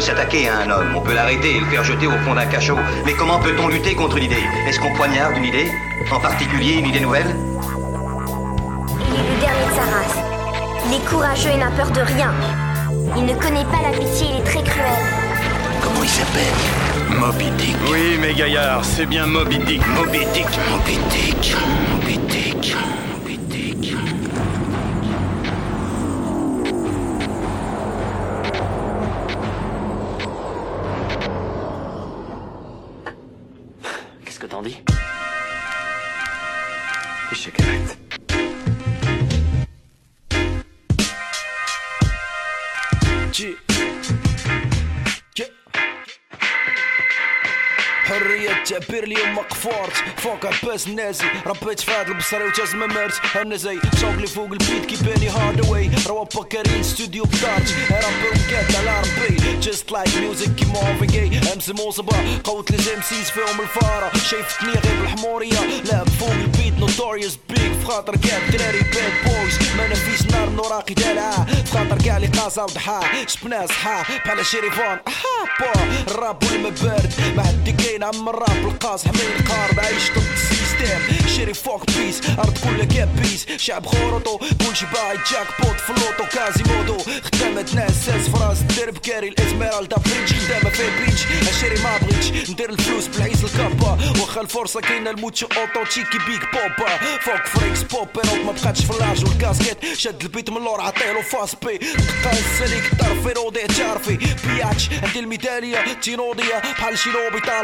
s'attaquer à un homme, on peut l'arrêter et le faire jeter au fond d'un cachot. Mais comment peut-on lutter contre une idée Est-ce qu'on poignarde une idée? En particulier une idée nouvelle? Il est le dernier de sa race. Il est courageux et n'a peur de rien. Il ne connaît pas la pitié, il est très cruel. Comment il s'appelle? Moby Dick. Oui, mes gaillards, c'est bien Moby Dick. Moby Dick, Moby Dick, Moby Dick, Moby Dick. عباس النازي ربيت في هاد البصري وجاز ما مارت أنا زي شوقلي فوق البيت كيباني هارد واي روا بكارين ستوديو بدارج رابي وقات على ربي جست لايك ميوزك كي موفي جاي امس موصبة قوت لي زيم سيز فيهم الفارة شايفتني غير بالحمورية لعب فوق البيت نوتوريوس بيك في خاطر كاع الدراري باد بويز ما نفيش نار نوراقي دالعة في خاطر كاع اللي قاسا وضحى شفنا صحا بحال شريفون أها با الراب والمبارد ما عندي كاين عم الراب القاص حمين قارب عايش ضد السيستم شري فوق بيس ارض كلها كابيس شعب خورطو كلشي باعي جاك بوت فلوتو كازيمودو خدامة ناس ساس فراس الدرب كاري الازميرالدا برينش خدامة في برينش اشري ما بغيتش ندير الفلوس بالعيس الكابا واخا الفرصة كاينة الموتشو اوتو تشيكي بيك بوبا فوق فريكس بوب روك ما بقاتش في اللارج والكاسكيت شد البيت من اللور عطيلو فاس بي دقا السليك طرفي رودي تعرفي بياتش عندي الميدالية تينوضية بحال شي لوبي تاع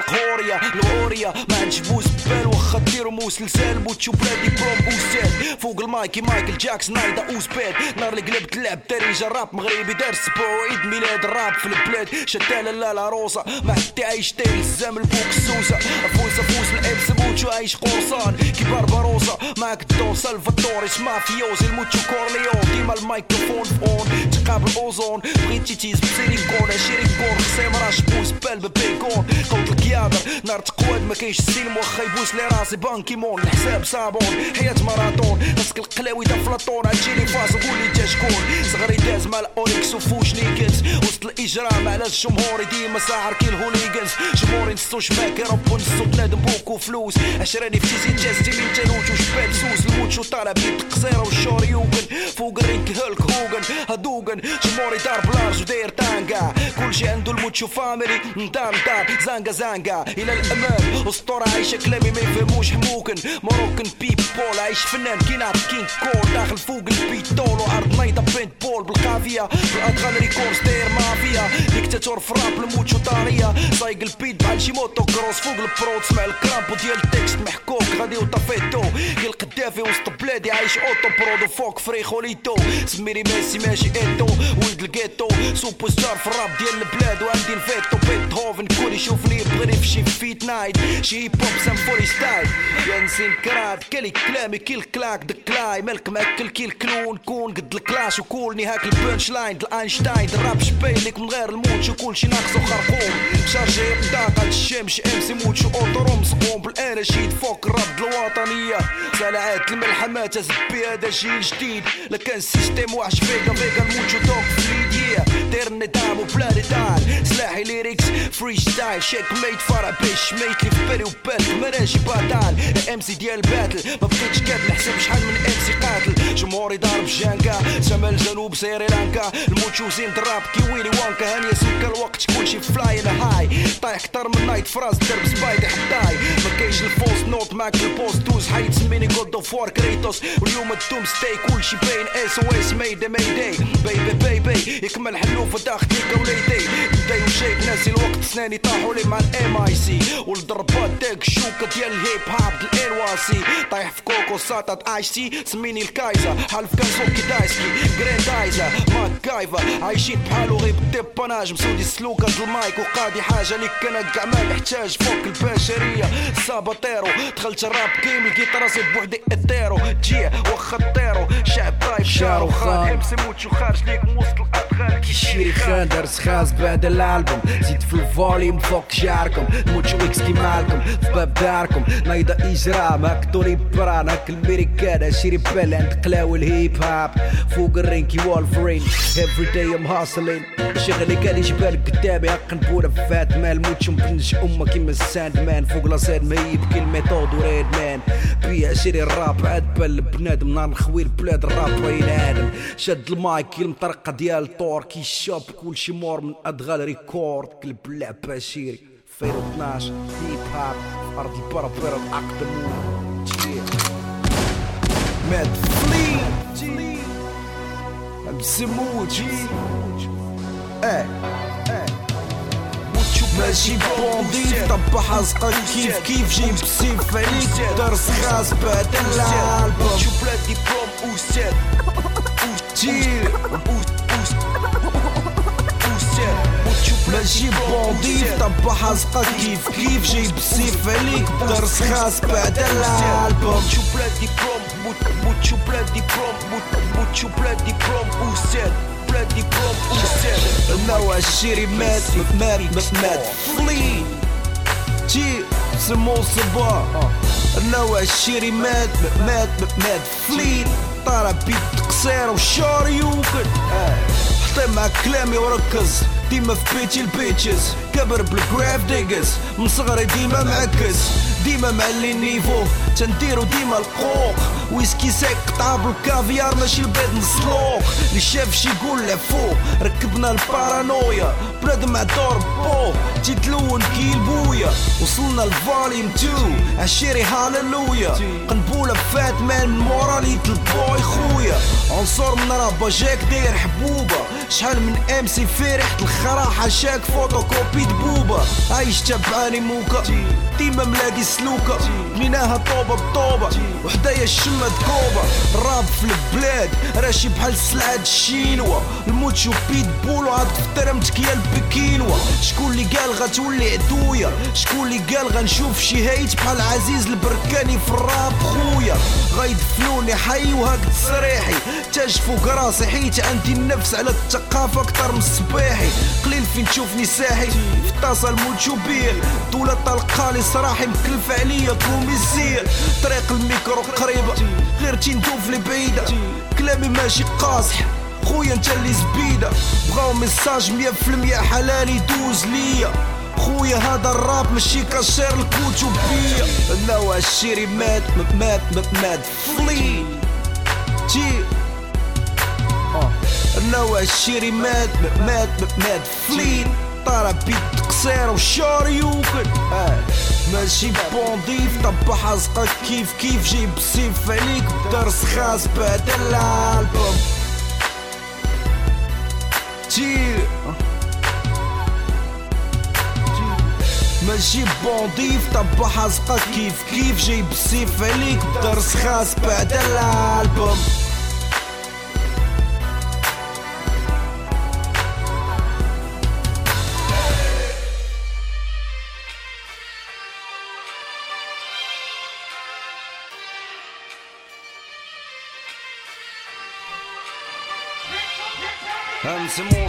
الغورية ما عندش بوس بال واخا ديرو موس لسان موتشو بلادي بروم بوستات فوق المايكي مايكل جاكس نايدا اوزباد نهار اللي قلبت اللعب داريجا راب مغربي دار سبو عيد ميلاد الراب في البلاد. شتانا لا لا روسا ما حتى عايش تايل الزام البوك السوسة. فوز فوز الابس موتشو عايش قرصان. كي بارباروسا معك الدون سالفاتوريس مافيوزي الموتشو كورليون ديما الميكروفون فون تقابل اوزون بغيتي تيز بسيليكون. عشيري كون خصيم راش بوس بال ببيكون قوت الكيادر نار تقواد ما كاينش السلم واخا يبوس لي راسي بانكيمون الحساب صابون حياة ماراطون راسك القلاوي دا فلاطون عتجيني فاس وقول لي انت شكون. صغري داز مال اونيكس وفوش نيكنز وسط الإجرام على الجمهور ديما ساعر كي الهوليجنز جمهوري نسوش ماك رب نسو بنادم بوكو فلوس عشراني في تيزي جازتي من تانوت وشبال سوس. الموتشو طالع بيد قصيرة والشور يوغن فوق الرينك هولك هوغن هادوغن جمهوري دار بلارج وداير تانكا كلشي عنده الموتشو فاميلي ندار ندار زانكا زانكا إلى الأمام. أسطورة عايشة كلامي ما يفهموش. حموكن مروكن بيبول عايش فنان كي نعرف كين كول داخل فوق البيتول وعرض نايضة بنت بول بالقافية بالادغال ريكورس داير مافيا ديكتاتور في الراب الموتشو طارية سايق البيت بحال شي موتو كروس فوق البرو تسمع الكرامبو ديال التكست محكوك غادي وطفيتو كي القدافي وسط بلادي عايش اوتو برودو فوق فريخوليتو سميري ميسي ماشي ايتو ولد الجيتو سوبر ستار في الراب ديال البلاد وعندي الفيتو بيتهوفن كل يشوفني يبغيني في شي فيت نايت شي هيب هوب سامفوني ستايل يا نسين كراد كلي كلامي كي الكلاك دكلاي ملك مأكل كي الكلون كون قد الكلاش وكولني هاك البنش لاين د اينشتاين الراب شبيلك من غير الموتش وكل شي ناقص وخرقوم. شارجي بطاقة الشمس إم سي موتش اوتورو مسقوم بالاناشيد فوق الرد الوطنية. سلعات الملحمات زبي هذا جيل جديد. لكان السيستيم وحش فيكا فيكا الموتشو توك في ليديا ديرني دام وبلادي دان سلاحي ليريكس فري ستايل شيك ميت فرع بيش ميت لي في بالي وبالك مراجي باتال ام سي ديال الباتل ما بقيتش قاد نحسب شحال من ام سي قاتل جمهوري ضارب جانكا شمال جنوب سريلانكا الموتشو زين دراب كي ويلي وانكا هانيا سكا الوقت كلشي فلاين هاي طايح كتر من نايت فراس درب سبايدي حداي ما كاينش الفوست نوت معك البوست دوز حي تسميني جود اوف وار كريتوس واليوم الدوم ستي كلشي باين اس أو اس ميدي ميدي بيبي بيبي يكمل حلوفة داخليك وليدي بداي وشيك ناسي الوقت سناني طاحوا لي مع الام اي سي والضربات داك الشوكة ديال الهيب هاب الان واسي طايح في كوكو ساطات إيش سي سميني الكايزا حالف كازوكي دايسكي. جراندايزا ماك كايفا عايشين بحالو غير بالديباناج. مسودي السلوكة د المايك وقاضي حاجة ليك أنا كاع ما نحتاج. فوق البشرية. ساباتيرو دخلت الراب كيم لقيت راسي بوحدي اتيرو. تجيه واخا طيرو شعب طايب شارو. خان. امسي موتشو خارج ليك وسط الادغال كي شيري درس خاص بعد الالبوم زيد في الفوليوم فوق جاركم موتشو إكس كي مالكم في باب داركم نايضة اجرام هاك توني بران هاك الميريكان شيري عند قلاوي الهيب هاب فوق الرينكي وولفرين افري داي ام هاسلين شغلي قال يجبال قدامي هاك نبوله فات مال موتشو مبنج امه كيما الساند مان فوق لاسين مهيب كي الميثود وريد مان بيا شيري الراب عاد بال بنادم نهار نخوي البلاد الراب وين آدم شد المايك المطرقه ديال طور كي الشاب كلشي مور من ادغال ريكورد كل بلا باشيري 2012 هيب هاب ارض البربر الاقدمون ماد فلي بسموتي آه ماشي بوندي طب حزقك كيف كيف جيب سيف عليك درس خاص بعد الالبوم شو بلادي بروم أستاذ جيل ماشي بوندي طب حزقك كيف كيف جيب سيف عليك درس خاص بعد الألبوم. شو بلادي بروم موت موت شو بلادي بروم موت موت شو بلادي بروم أستاذ بلادي بروم أستاذ النوع الشيري مات مات مات مات. فلي. جي سمو صبا النوع الشيري مات مات مات. فلي. طالع بيت قصير وشاري يوكل. حطي مع كلامي وركز ديما في بيتي البيتشز. كبر بالجراف ديجز من صغري ديما معكس ديما معلي النيفو تنديرو ديما القوق. ويسكي سيك قطعة بالكافيار ماشي البيض نسلوق. اللي شاف شي يقول له فوق ركبنا البارانويا. بنادم عدور بو. تيتلون كي البويا. وصلنا الفوليوم 2 عشيري هاللويا. قنبولة فات مان من موراليت البوي خويا. عنصر من رابا جاك داير حبوبة. شحال من ام سي في ريحة الخراحة شاك فوتوكوبي دبوبة عايش تبعاني موكا ديما ملاقي سلوكة. بنيناها طوبة بطوبة. وحدايا الشمة دكوبة الراب في البلاد. راشي بحال سلعة الشينوا. الموتشو بيت بولو عاد احترمتك يا البكينوا. شكون اللي قال غتولي عدويا شكون اللي قال غنشوف شي هايت بحال عزيز البركاني في الراب خويا؟ غيدفنوني حي وهاك تصريحي. تاج فوق راسي حيت عندي النفس على الثقافة أكتر من الصباحي. قليل فين تشوفني ساحي في الطاسة الموتشو بيل دولة طلقالي صراحي مكلفة عليا كوميسير طريق الميكرو قريبة غير تندوف لي بعيدة كلامي ماشي قاصح خويا انت اللي زبيدة بغاو ميساج مية في المية حلال يدوز ليا خويا هذا الراب ماشي كاشير الكتبية النوع الشيري مات مات مات مات فلي جي النوع الشيري مات مات مات فلي طالع بيت قصير وشاري يوكل. آه. ماشي بونديف طب حزقك كيف كيف جيب سيف عليك؟ بدرس خاص بعد الألبوم. جي ماشي بونديف طب حزقك كيف كيف جايب سيف عليك؟ بدرس خاص بعد الألبوم.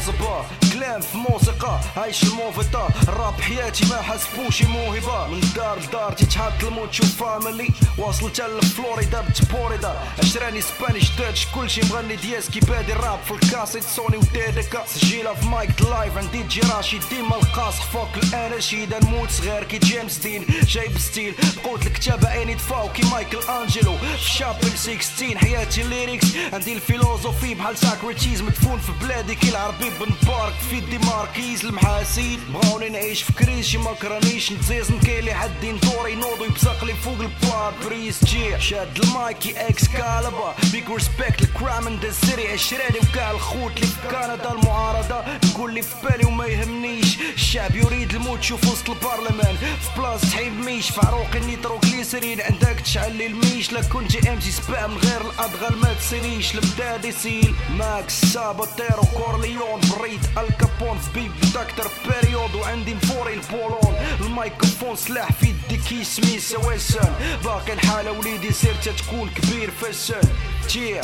همس موسيقى كلام في موسيقى. عايش الموفيطا الراب حياتي ما حسبوش موهبة. من دار لدار تيتحط الموت. شوف فاميلي واصلت لفلوريدا بتبوريدا عشراني سبانيش داتش. كلشي مغني دياسكي بادي الراب في الكاسيت. سوني وديدكا سجيلة في مايك لايف. عندي جي راشي. ديما القاصح فوق الأناشيد. نموت صغير كي جيمس دين. جايب ستيل. قوت الكتابة عيني تفاو كي مايكل أنجلو. في شابل 16 حياتي ليريكس عندي الفيلوزوفي بحال ساكريتيز. مدفون في بلادي كي العربي بن بارك. في دي ماركيز المحاسيد بغاوني نعيش في كريز شي ما كرانيش نتزيز. نكيلي حدين دوري نوضو يبزق لي فوق البار بريس جي شاد المايكي إكس كالبا بيك ريسبكت الكرام إن ذا سيتي عشراني وكاع الخوت اللي في كندا. المعارضة نقول لي في بالي وما يهمنيش. الشعب يريد الموت شوف وسط البرلمان. في بلاص تحيب ميش في عروق النيتروغليسرين. عندك تشعل لي الميش. لا كنت إم سي سبام غير الأدغال ما تسيريش. المداد يسيل ماكس سابوتيرو كورليون بريد الك كابون في بيبي دكتور بيريود وعندي مفوري البولون. الميكروفون سلاح في يدي كيسمي سواسن باقي الحالة وليدي سيرته تكون كبير فشل تشير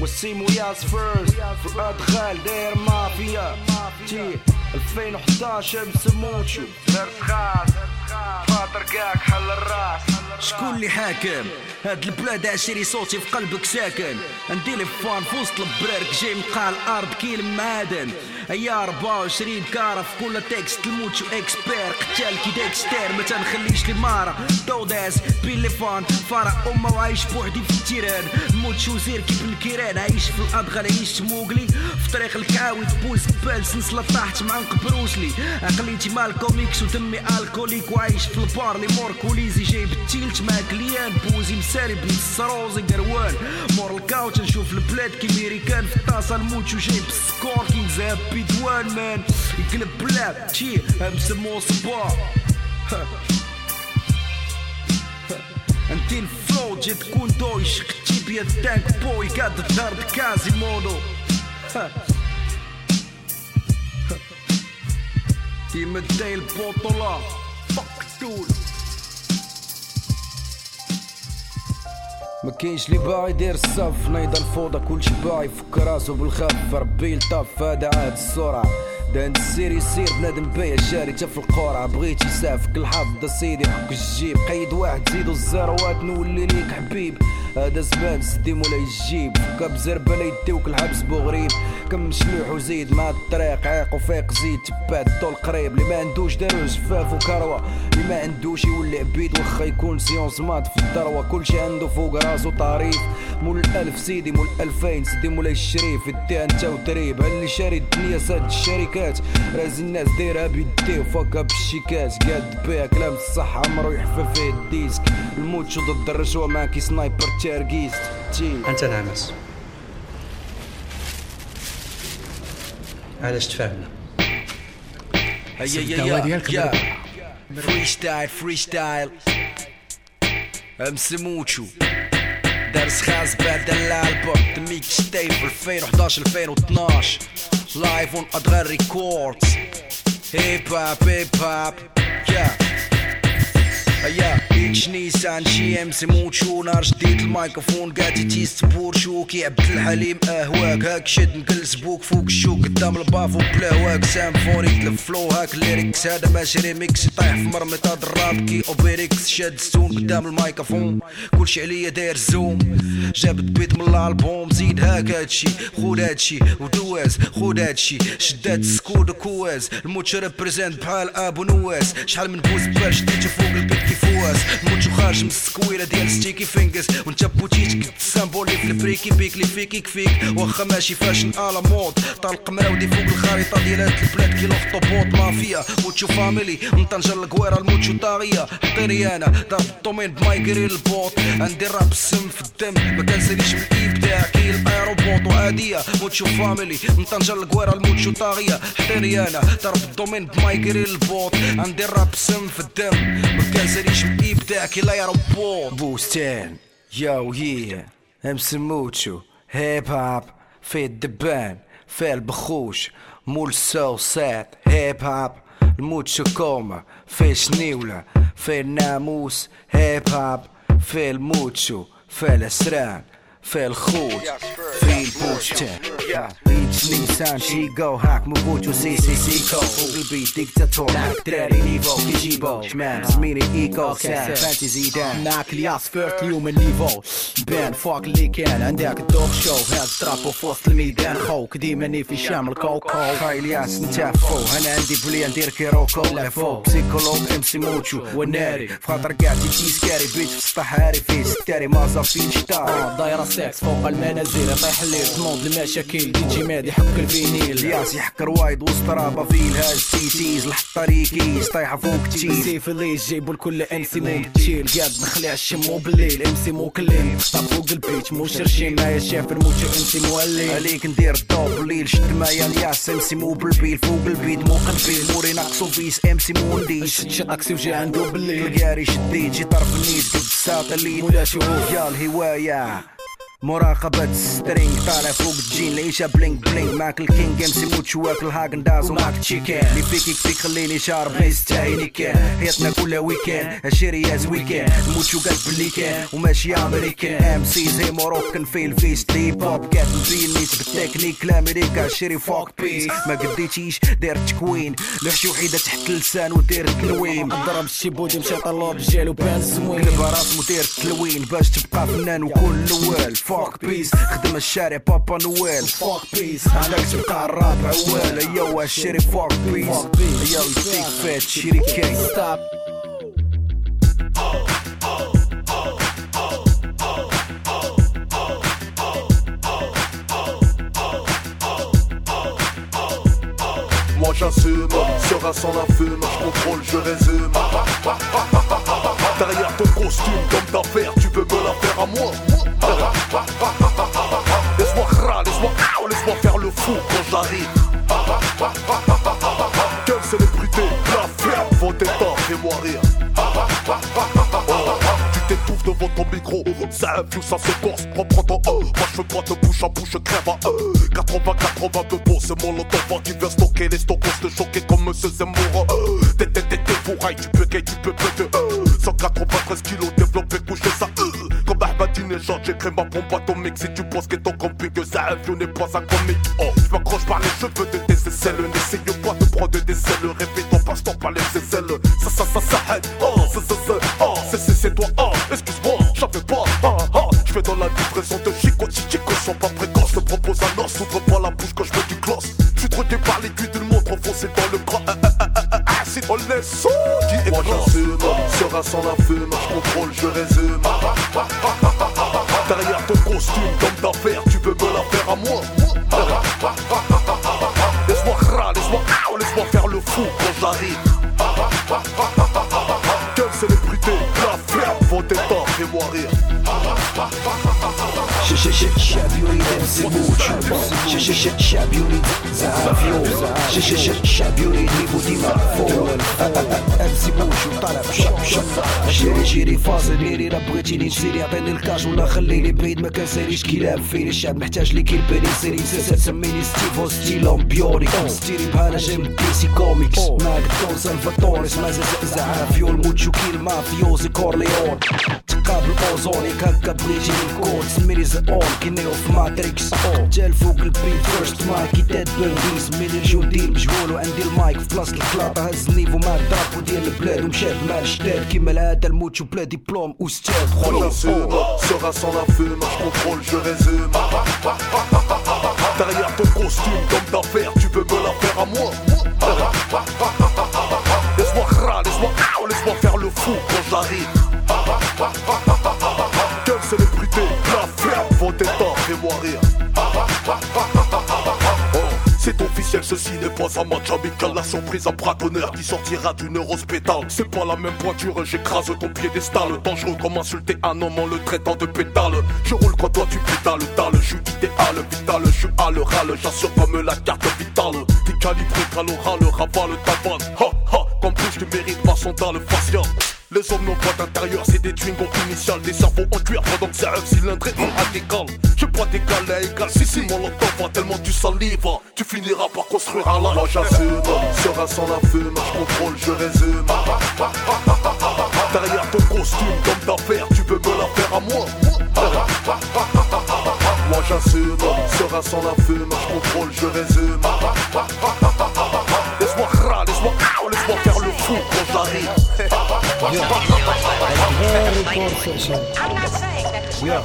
والسيمو ياس فيرست في أدخال داير مافيا. تي 2011 بسموتشو درت خاص خاطر كاك حل الراس. شكون اللي حاكم؟ هاد البلاد عشري صوتي في قلبك ساكن. ندير فان في وسط البرارك جاي من قاع الأرض كيل معادن هي 24 كارة في كل تكست الموتشو اكسبير قتال كي ديكستير ما تنخليش لي مارا. دوداس بيليفون فرع أمة وعايش بوحدي في التيران. موتشو زير كيف الكيران عايش في الأدغال عيشت موغلي. في طريق الكعاوي بوز قبال سلسله طاحت مع بروسلي. عقليتي مال كوميكس ودمي ألكوليك وعايش في البار لي مور كوليزي. جايب التيلت مع كليان بوزي مساري بالسروزي قروان. مور الكاوت نشوف البلاد كي ميريكان في الطاسة نموت وجايب السكور كي زاب speed word, man. You can a blab, cheer, have the more spark. And then flow, jet kundo, ishik chip, ya tank boy, got the third kazi modo. Team a tail bottle up. Fuck, dude. ما كاينش لي باغي يدير الصف نايض الفوضى كلشي باغي يفك راسو بالخف. ربي يلطف هذا عاد السرعة دان السير يسير بنادم بايع شاري تا في القرعة. بغيت يسافك الحظ سيدي حك الجيب. قيد واحد زيدو الزروات نولي ليك حبيب. هذا زمان سدي مولاي الجيب فكا بزربة لا يديوك الحبس بوغريب كم شلوح وزيد مع الطريق عيق وفيق زيد. تبات الطول قريب. اللي ما عندوش دارو جفاف وكروة. اللي ما عندوش يولي عبيد واخا يكون سيونس مات في الدروة. كلشي عنده فوق راسو طريف مول الألف سيدي مول الالفين سيدي مولاي الشريف. يديها أنت وتريب. اللي شاري الدنيا ساد الشركات؟ رازي الناس دايرها بيديه وفكا بالشيكات. قاد بيها كلام الصح عمرو يحفى فيه الديسك. الموتشو ضد الرشوة معاكي سنايبر تارجيست تي. أنت نعمس علاش تفاهمنا؟ هيا الدواء يا ديالك يا. فري ستايل فري ستايل امسموتشو درس خاص بعد الألبوم. تميك ستاي في 2011 2012 لايف اون ادغال ريكوردز هيب هاب هيب هاب يا يا ايتش نيسان شي ام سي موتشو نار جديد الميكروفون قاعد يتيست بورشو كي عبد الحليم اهواك هاك شد نقلس بوك فوق الشو قدام البافو بلا هواك سامفوني الفلو هاك ليريكس هذا ماشي ريميكس يطيح في مرمطة الراب كي اوبيريكس شاد ستون قدام الميكروفون كلشي عليا داير زوم جابت بيت من الالبوم زيد هاك هادشي خود هادشي ودواز خود هادشي شدات سكود وكواز الموتش ريبريزنت بحال ابو نواس شحال من بوز بال شديتو فوق البيت كي فواس الموتش خارج من السكويره ديال ستيكي فينجرز وانت بوتيت قد السامبول اللي في البريكي بيك اللي فيك يكفيك واخا ماشي فاشن على مود طلق مراودي فوق الخريطه ديال هاد البلاد كي لوخطوبوط مافيا موتشو فاميلي من طنجة القويرة الموتشو طاغية حطيري أنا ضرب الدومين بمايكري البوط عندي الراب السم في الدم ما كنساليش من الايب تاعي الايروبوط وعادية موتشو فاميلي من طنجة القويرة الموتشو طاغية حطيري أنا ضرب الدومين بمايكري البوط عندي الراب السم في الدم ما كنساليش من الايب تاعي الايروبوط بوستان ياو هي امسموتشو هيب هاب في الدبان في البخوش. مول سو سات هيب هاب. الموتشو كوما في شنيولة في الناموس. هيب هاب في الموتشو في الأسران. في الخوت في البوستان ريتش نيسان شيغو هاك موبوتو سي سي سيكو فوق البيت ديكتاتور هاك دراري نيفو كيجيبو شمام زميلي ايكو سان فانتزي دان معاك الياس فيرت اليوم النيفو بان فوق اللي كان عندك الدوغ شو هاد ترابو في وسط الميدان خوك ديما ني في شام الكوكو خايل ياس نتافو أنا عندي بلي ندير كيروكو لا فوق بسيكولوج ام سي موتشو والناري في خاطر قاعد تيسكاري بيت في السطح هاري فيه ستاري مازا فين شطاري دايرة ساكس فوق المنازل يطيح الليل تنوض المشاكل دي جي مادي حك الفينيل الياس يحكر وايد وسط رابا في الهاج تيتيز الحطاريكيز طايحة فوق تيز سيف اللي جيبوا الكل ام سي مو تشيل قاعد نخلع الشمو بالليل ام سي مو كلين طاب فوق البيت مو شرشين معايا شاف الموتشو ام سي مولين عليك ندير الضوء بالليل شد معايا الياس ام سي مو بالبيل. فوق البيت مو قلبيل موري ناقصو فيس ام سي مو نديش شد اكسي وجا عنده بالليل. القاري شديت جي طرف النيت قد الساطليت ولا شوف يا الهواية. مراقبة سترينج طالع فوق الجين العيشة بلينك بلينك معاك الكينج ام سي موتشو واكل هاكن داز ومعاك تشيكان اللي فيك يكفيك خليني شارب ما يستاهل كان حياتنا كلها ويكان ياز ويكان موتشو قال بلي كان وماشي أمريكان. ام سي زي موروكن في الفيس لي بوب كات نبين نيت بالتكنيك لأمريكا شيري فوق بي ما قديتيش داير تكوين لحشي وحيدة تحت اللسان ودير تلويم ضرب الشيبودي مشى طلع بالجيل وبان الزوين قلب راسمو دير تلوين. باش تبقى فنان وكل الأول فوق بيس خدم الشارع بابا نويل فوق بيس علاك تبقى الراب عوال ايوا الشيري فوق بيس ايوا يديك فات شيري كي ستوب Moi j'assume, sera sans la fume, je contrôle, je résume. Derrière ton costume, comme d'affaires, tu peux me la faire à moi. Laisse-moi rah, laisse-moi laisse-moi faire le fou quand j'arrive. Quelle célébrité, la ferme, temps, fais-moi rire. Oh, devant ton micro, ça influe, ça se corse, reprends ton oh. Moi je veux pas te bouche à bouche, crève à euh. 80, 82 beau, c'est mon lotofort qui vient stocker les stockos, te choquer comme Monsieur Zemmour. Euh. T'es, t'es, t'es, t'es fourraille, tu peux gay, tu peux péter. Euh. 193 kilos développé, couché ça. Euh. Comme Ahmadinejad, j'écris ma bombe atomique. Si tu penses que ton compliqué, ça influe, n'est pas un comique. Oh, je m'accroche par les cheveux de tes aisselles. N'essaye pas de prendre des selles. Répète-toi, passe-toi par les aisselles. Ça, ça, ça, ça, aide. Oh, ça, ça, ça, oh, c'est, c'est, c'est toi. Oh, excuse-moi, j'en fais pas. Ah, ah, je fais dans la livraison de chico, chico, suis pas précoce. Je te propose un os, ouvre pas la bouche quand je fais du gloss. Je suis par l'aiguille d'une montre enfoncée dans le bras. Ah, ah, ah, ah, ah, c'est dans les sons. Moi j'assume, sera sans la fume, je contrôle, je résume. Derrière ton costume, comme d'affaires, tu peux me la faire à moi. Laisse-moi rah, laisse-moi laisse-moi faire le fou quand j'arrive. Ferme, vos temps, fais-moi rire. جيري جيري فاصل ليري راه بغيتيني تسيري عطيني الكاش خليني بعيد ما كنساليش كيلعب فيني الشعب محتاج لي كيلباني سيري سميني ستيفو ستيلون بيوري ستيري بحال جاي من ديسي كوميكس ما دون سالفاتوريس ما زعافيو الموتشو كيل مافيوزي كورليون تقابل اوزوني هكا بغيتي الكود سميني زون كينيو في ماتريكس جا فوق البيت فيرست مايك كيتاد بنغيس ميلي الجون ديال مجهول وعندي المايك في بلاصة الخلاطة هز النيفو مع الدرابو ديال البلاد ومشات مع الجداد كيما العادة الموتشو بلا ديبلوم استاذ Moi j'assume, sera sans la fume, je contrôle, je résume. Derrière ton costume, comme d'affaires, tu peux me la faire à moi. Laisse-moi rah, laisse-moi laisse-moi faire le fou quand j'arrive. quelle célébrité, la ferme, vos temps, fais-moi rire. Oh, C'est officiel, ceci n'est pas un match amical. La surprise, un bras d'honneur qui sortira d'une hospital. C'est pas la même pointure, j'écrase ton piédestal. Dangereux comme insulter un homme en le traitant de pétale. Je roule quand toi tu pétales, dalle. Je suis idéal, vital, je suis à le râle. J'assure comme la carte vitale. T'es calibré, qu'à l'oral, ravale ta vanne. Ha ha, comme plus tu mérites pas son dalle facial. Les hommes n'ont pas d'intérieur, c'est des twingos initiales, des cerveaux en cuir pendant que c'est un cylindré en radical. Je pas d'égal à égal, si si mon pas tellement tu salives, tu finiras par construire un lac. Moi j'assume, sera sans la fume, je contrôle, je résume. Derrière ton costume, comme d'affaires, tu peux me la faire à moi. Moi j'assume, sera sans la fume, je contrôle, je résume. Laisse-moi rah, laisse-moi laisse-moi faire le fou quand j'arrive. يا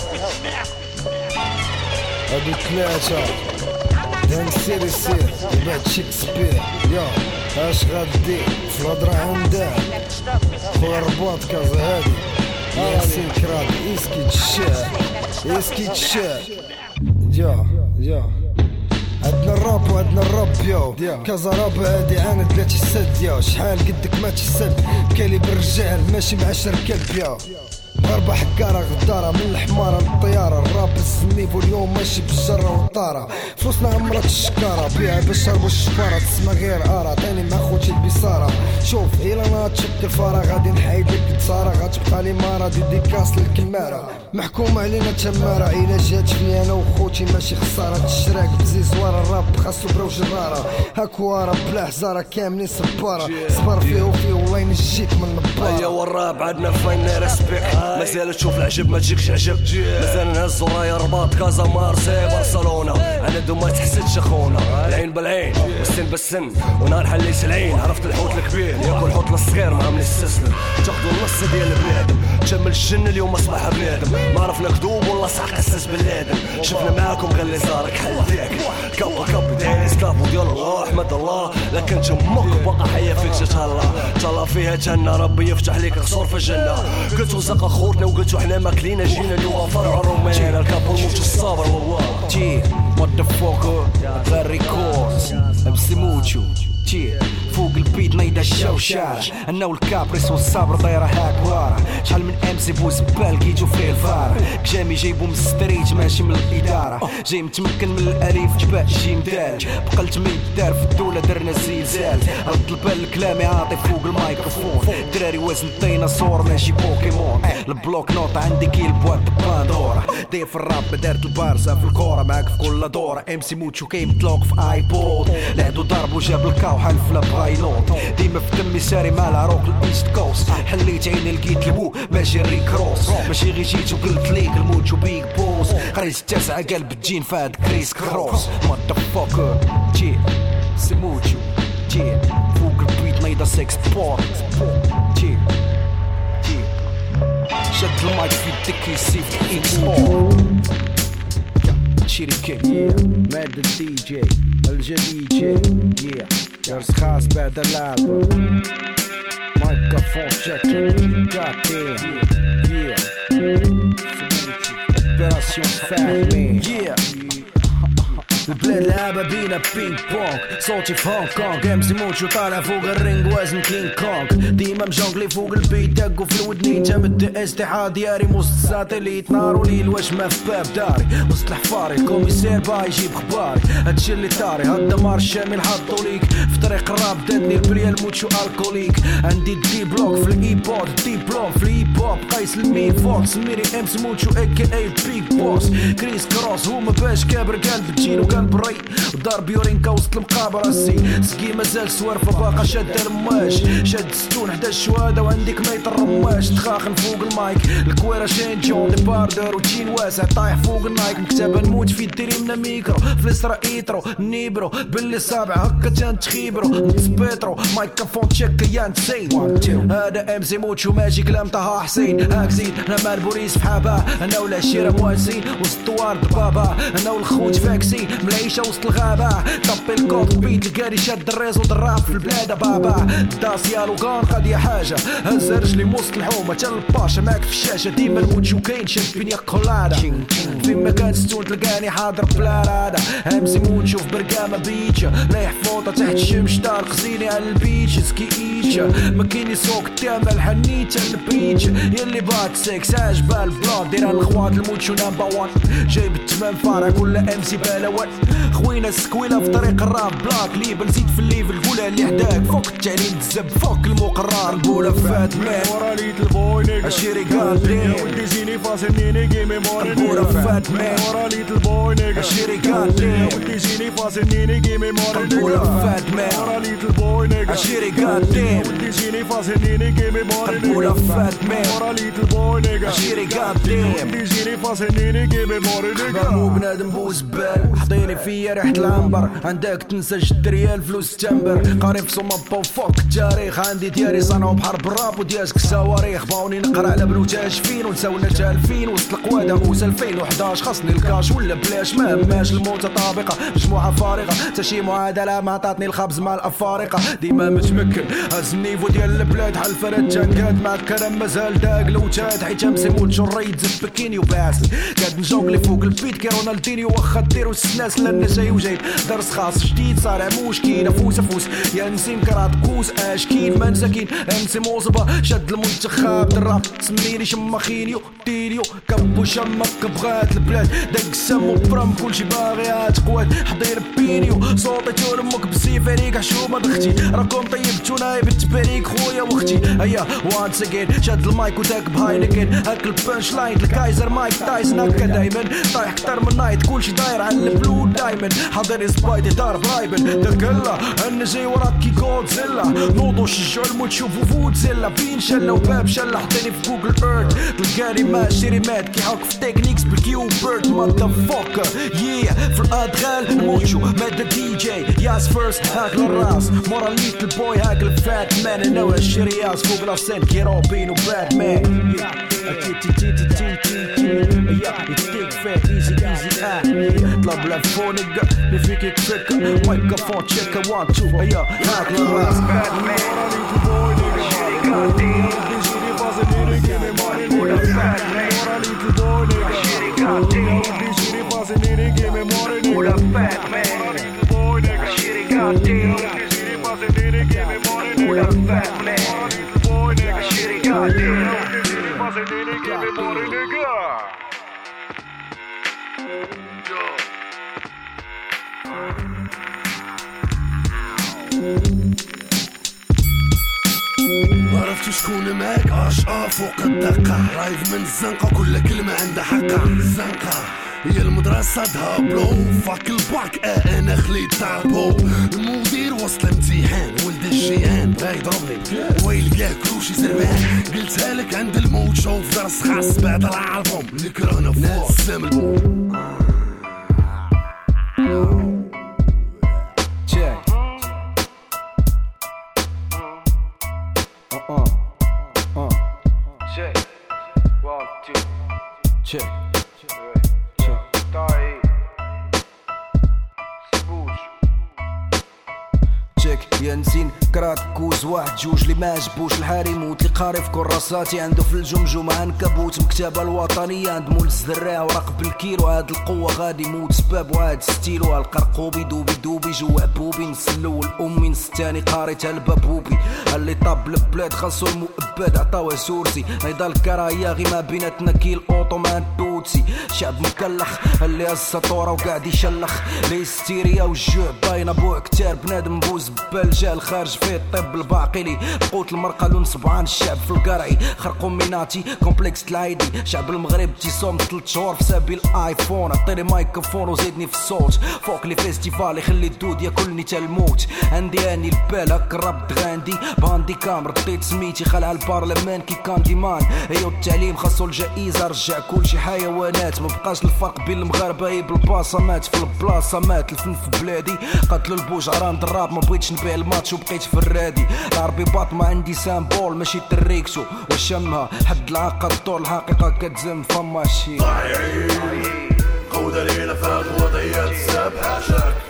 هادو ثلاثة دان سير يسير وبعد شكسبير يا اش غادي في الهضرة عندها خويا الرباط كازا هادي ياسين كراد اسكي تشاه اسكي تشاه يا يا عندنا الراب وعندنا الراب يو. كازا راب هادي عاند لا تسد يو. شحال قدك ما تسد كالي بالرجال ماشي مع شركة يو. مغربة حكارة غدارة من الحمارة للطيارة. الراب النيفو اليوم ماشي بالجرة والطارة فلوسنا عمرت الشكارة. بيع باش شربوا الشفارة تسمى غير ارا تاني ما خوتي البصارة. شوف إلا ما تشد الفارة غادي نحيد لك تسارة غتبقى لي مارا ديديكاس للكمارة. محكوم علينا تمارة. إلا جات فيا أنا وخوتي ماشي خسارة. الشراك بزيزوارة الراب. خاصو برو جرارة هاكوارة بلا حزارة كاملين صبارة. صبر فيه وفيه والله ينجيك من النبارة. والراب عندنا فاين ريسبيك مازال تشوف العجب ما تجيكش عجب. مازال نهزو رايا رباط كازا مارسي برشلونة. أنا دو ما تحسدش أخونا. العين بالعين والسن بالسن ونهار حليت العين. عرفت الحوت الكبير ياكل الحوت الصغير ما عمل يستسلم تاخدو النص ديال البنادم تشمل الجن اليوم أصبح بنادم. ما عرفنا كذوب والله صح قسس بالآدم. شفنا معاكم غير اللي صارك حل كاب كاب داير سكاب وديال الله أحمد الله. لكن تمك بقى حيا فيك تهلا تهلا فيها جنة ربي يفتح ليك قصور في الجنة. قلتو زق خوتنا وقلتو حنا ماكلين جينا اليوم فرع الرومان الكابو موت الصبر والله. تي مotherfucker غير ريكوردز امسي موتشو تي فوق البيت نايدا الشوشارة أنا والكابريس والصبر دايرة هاك ورا شحال من امسي بوزبال كيجو فيه الفار جامي جايبو من الستريت ماشي من الإدارة. جاي متمكن من الأليف جبال جي مدال بقلت ما يدار في الدولة درنا زلزال. رد البال الكلام يعطي فوق الميكروفون. دراري وزن ديناصور ماشي بوكيمون. البلوك نوت عندي كي البوات باندورا داير في الراب دارت البارسا في الكورة معاك في كل دورة. ام سي موتشو كاين مطلوق في آيبود. لعدو ضرب وجاب الكاو حلف لا بايلوت ديما في دمي ساري مع العروق الإيست كوست. حليت عيني لقيت البو ماشي ريكروس ماشي غير جيت وقلت ليك الموتشو بيك بوس. قريت التاسعة قلب الجين فهاد كريس كروس. مotherfucker جي سي موتشو جي فوق البيت نايدا سكس بورت جي جي شد المايك في يدك يسيف ايمو شركة ماد الدي جي الجديد جي درس خاص بعد اللعبة مايكروفون شكل جاتين اوبيراسيون البلاد لعبة بينا بينج بونج صوتي في هونغ كونغ امزي موتشو طالع فوق الرينج وزن كينج كونغ ديما مجونغلي فوق البيت دقو في الودنين تمد استحا دياري وسط الساتيليت نار وليل واش ما في باب داري وسط الحفاري الكوميسير با يجيب خباري هادشي اللي طاري هالدمار الشامل حطو ليك في طريق الراب دادني البريال موتشو الكوليك عندي دي بلوك في الايبود دي بلوك في الايب هوب قيس المين فوق سميري امس موتشو اي كي اي بيك بوس كريس كروس هما باش كابر قلب تجين وقلب الري ضرب يورينكا وسط المقابرة سي سكي مازال سوارفة باقا شاد رماش. شاد ستون 11 شهادة وعندك ميت الرماش تخاخن فوق المايك. الكويرة شين جون دي باردر وتشين واسع طايح فوق النايك. مكتبة نموت في ديري من ميكرو فلسرا إيترو. نيبرو. باللي صابع. هكا تان تخيبرو. نص بيترو. مايكروفون تشيك يا نسين. هذا أم سي موتشو ماجي كلام طه حسين. هاك زيد. أنا مال بوريس في حابة. أنا ولا شيرة مواسين وسط بابا. أنا والخوت فاكسين. ملايشة وسط الغابة. طبي الكود بيت الكاري شاد الريزو دراب في البلاد بابا. داس يا لوغان قضية حاجة. هز رجلي موسط الحومة. تل الباشا معاك في الشاشة. ديما الموتشو كاين شاد بينيا كولادا في مكان ستون تلقاني حاضر بلا رادة همزي موتشو في برقامة بيتشا رايح فوطة تحت الشمس دار قزيني على البيتش. سكي ايتشا ما كاين يسوق تاما الحنيتة البريتش يلي بات سكس عجبال بلان دير الخوات الموتشو نمبر وان جايب التمام فارع كل ام سي بلاوات خوينا السكويلة في طريق الراب بلاك ليبل زيد في الليفل؟ قولها اللي حداك فوق التعليم الزب فوق المقرار البولة فات مان ورا ليت البوي نيجا أشيري قال بلين ودي زيني فاصلني جيمي موري البولة فات مان ورا ليت البوي نيجا أشيري قال ودي زيني فاصلني جيمي موري البولة فات مان ورا ليت البوي نيجا أشيري قال ودي زيني فاصلني جيمي موري البولة فات مان ورا ليت البوي نيجا أشيري قال ودي زيني فاصلني جيمي موري مو بنادم بوزبال حطيني فيا ريحة العنبر. عندك تنسى جد ريال فلوس تمبر قريب صمم وفوق التاريخ عندي دياري صنعوا بحرب الراب ودياسك صواريخ. باوني نقرأ على بنوتاج فين ونساونا جالفين وسط القوادة موسى 2011 خاصني الكاش ولا بلاش. ما هماش الموتة طابقة. مجموعة فارغة تا شي معادلة ما عطاتني الخبز مع الأفارقة. ديما متمكن. هز النيفو ديال البلاد. حل فرد جنكات مع الكرم؟ مازال داق لو تاد حيت أمسي موت شريت زبكيني وباسل. قاعد نجونغلي فوق البيت. كي رونالدينيو واخا ديرو السناس لأن جاي جاي وجاي درس خاص جديد صار مشكل افوس افوس يا نسيم كرات كوس أشكين. ما مساكين امسي موظبة شد المنتخب. دراب سميني شماخينيو تيليو كبو شمك بغات البلاد. دق السم وبرم كلشي باغي تقوات حضير بينيو. صوتي تور أمك بسيف. عليك حشومة دختي راكم طيبتو نايب التباريك خويا واختي. هيا وانس اجين شد المايك وتاك بهاينكن هاك البنش لاين الكايزر مايك تايسون هكا دايما. طايح كتر من نايت. كلشي داير على البلو دايما. حاضر سبايدي دار برايبن أنا جاي وراك كي جودزيلا نوضو شجعو الموت شوفو فودزيلا فين شلة وباب شلة حطيني في جوجل ايرث تلقاني ما شيري مات. كي حاك في تكنيكس بالكيو بيرد ماذا فوكر يي في الادغال نموتشو مادا دي جي. ياس فيرست هاك للراس. مورا ليت البوي هاك الفات مان أنا والشرياس فوق لافسين كي روبين وباتمان يديك فات ايزي ايزي آه طلب لفونك اللي فيك يكفيك microphone check one two هيا هاك للراس ما عرفتش شكون معاك؟ اشقى فوق الدقة. رايف من الزنقة وكل كلمة عندها حقها. الزنقة هي المدرسة دهابلو فاك الباك آه أنا خليت تابو المدير وصل امتحان ولد الجيان باغي يضربني. ويل كاع كروشي سربان قلتها لك عند الموت شوف درس خاص بعد العالبوم الكرهنا فوق. السام البوم Uh uh. Uh. Check. One, two. Check. يا نسين كرات كوز واحد جوج اللي ما عجبوش اللي قاري في كراساتي عنده في الجمجمة عنكبوت. مكتبة الوطنية عند مول الزراع وراق بالكيلو هاد القوة غادي يموت. سباب وهاد ستيلو القرقوبي دوبي دوبي جوا عبوبي نص الأول امي نص التاني قاريت البابوبي اللي طاب البلاد خاصو المؤبد عطاوه سورسي. هيدا الكراهية غي ما بيناتنا كي الاوطو مع التوتسي شعب مكلخ اللي السطورة وقاعد يشلخ. ليستيريا والجوع باينة بوع كتار بنادم بوز بال جا الخارج فيه الطب الباقلي قوت المرقة لون سبعان الشعب في القرعي. خرقوا ميناتي كومبلكس العيدي شعب المغرب تيصوم تلت شهور في سبيل الايفون عطيني مايكروفون وزيدني في الصوت. فوق لي فيستيفال يخلي الدود ياكلني تا الموت. عندي أني البال هك الرب غاندي باندي كام رديت سميتي. خلع البرلمان كي كاندي مان أيو التعليم خاصو الجائزة رجع كلشي حيوانات مبقاش الفرق بين المغاربة هي بالبلاصة مات في البلاصة مات الفن في بلادي. قتلوا البوجعران دراب ما بغيتش نبيع الماتش وبقيت في الرادي. العربي باط ما عندي سامبول ماشي تريكسو. وشمها حد العاقة الدور الحقيقة كتزم فما شي. قودة ليلة فات وضعية الساب حاشاك.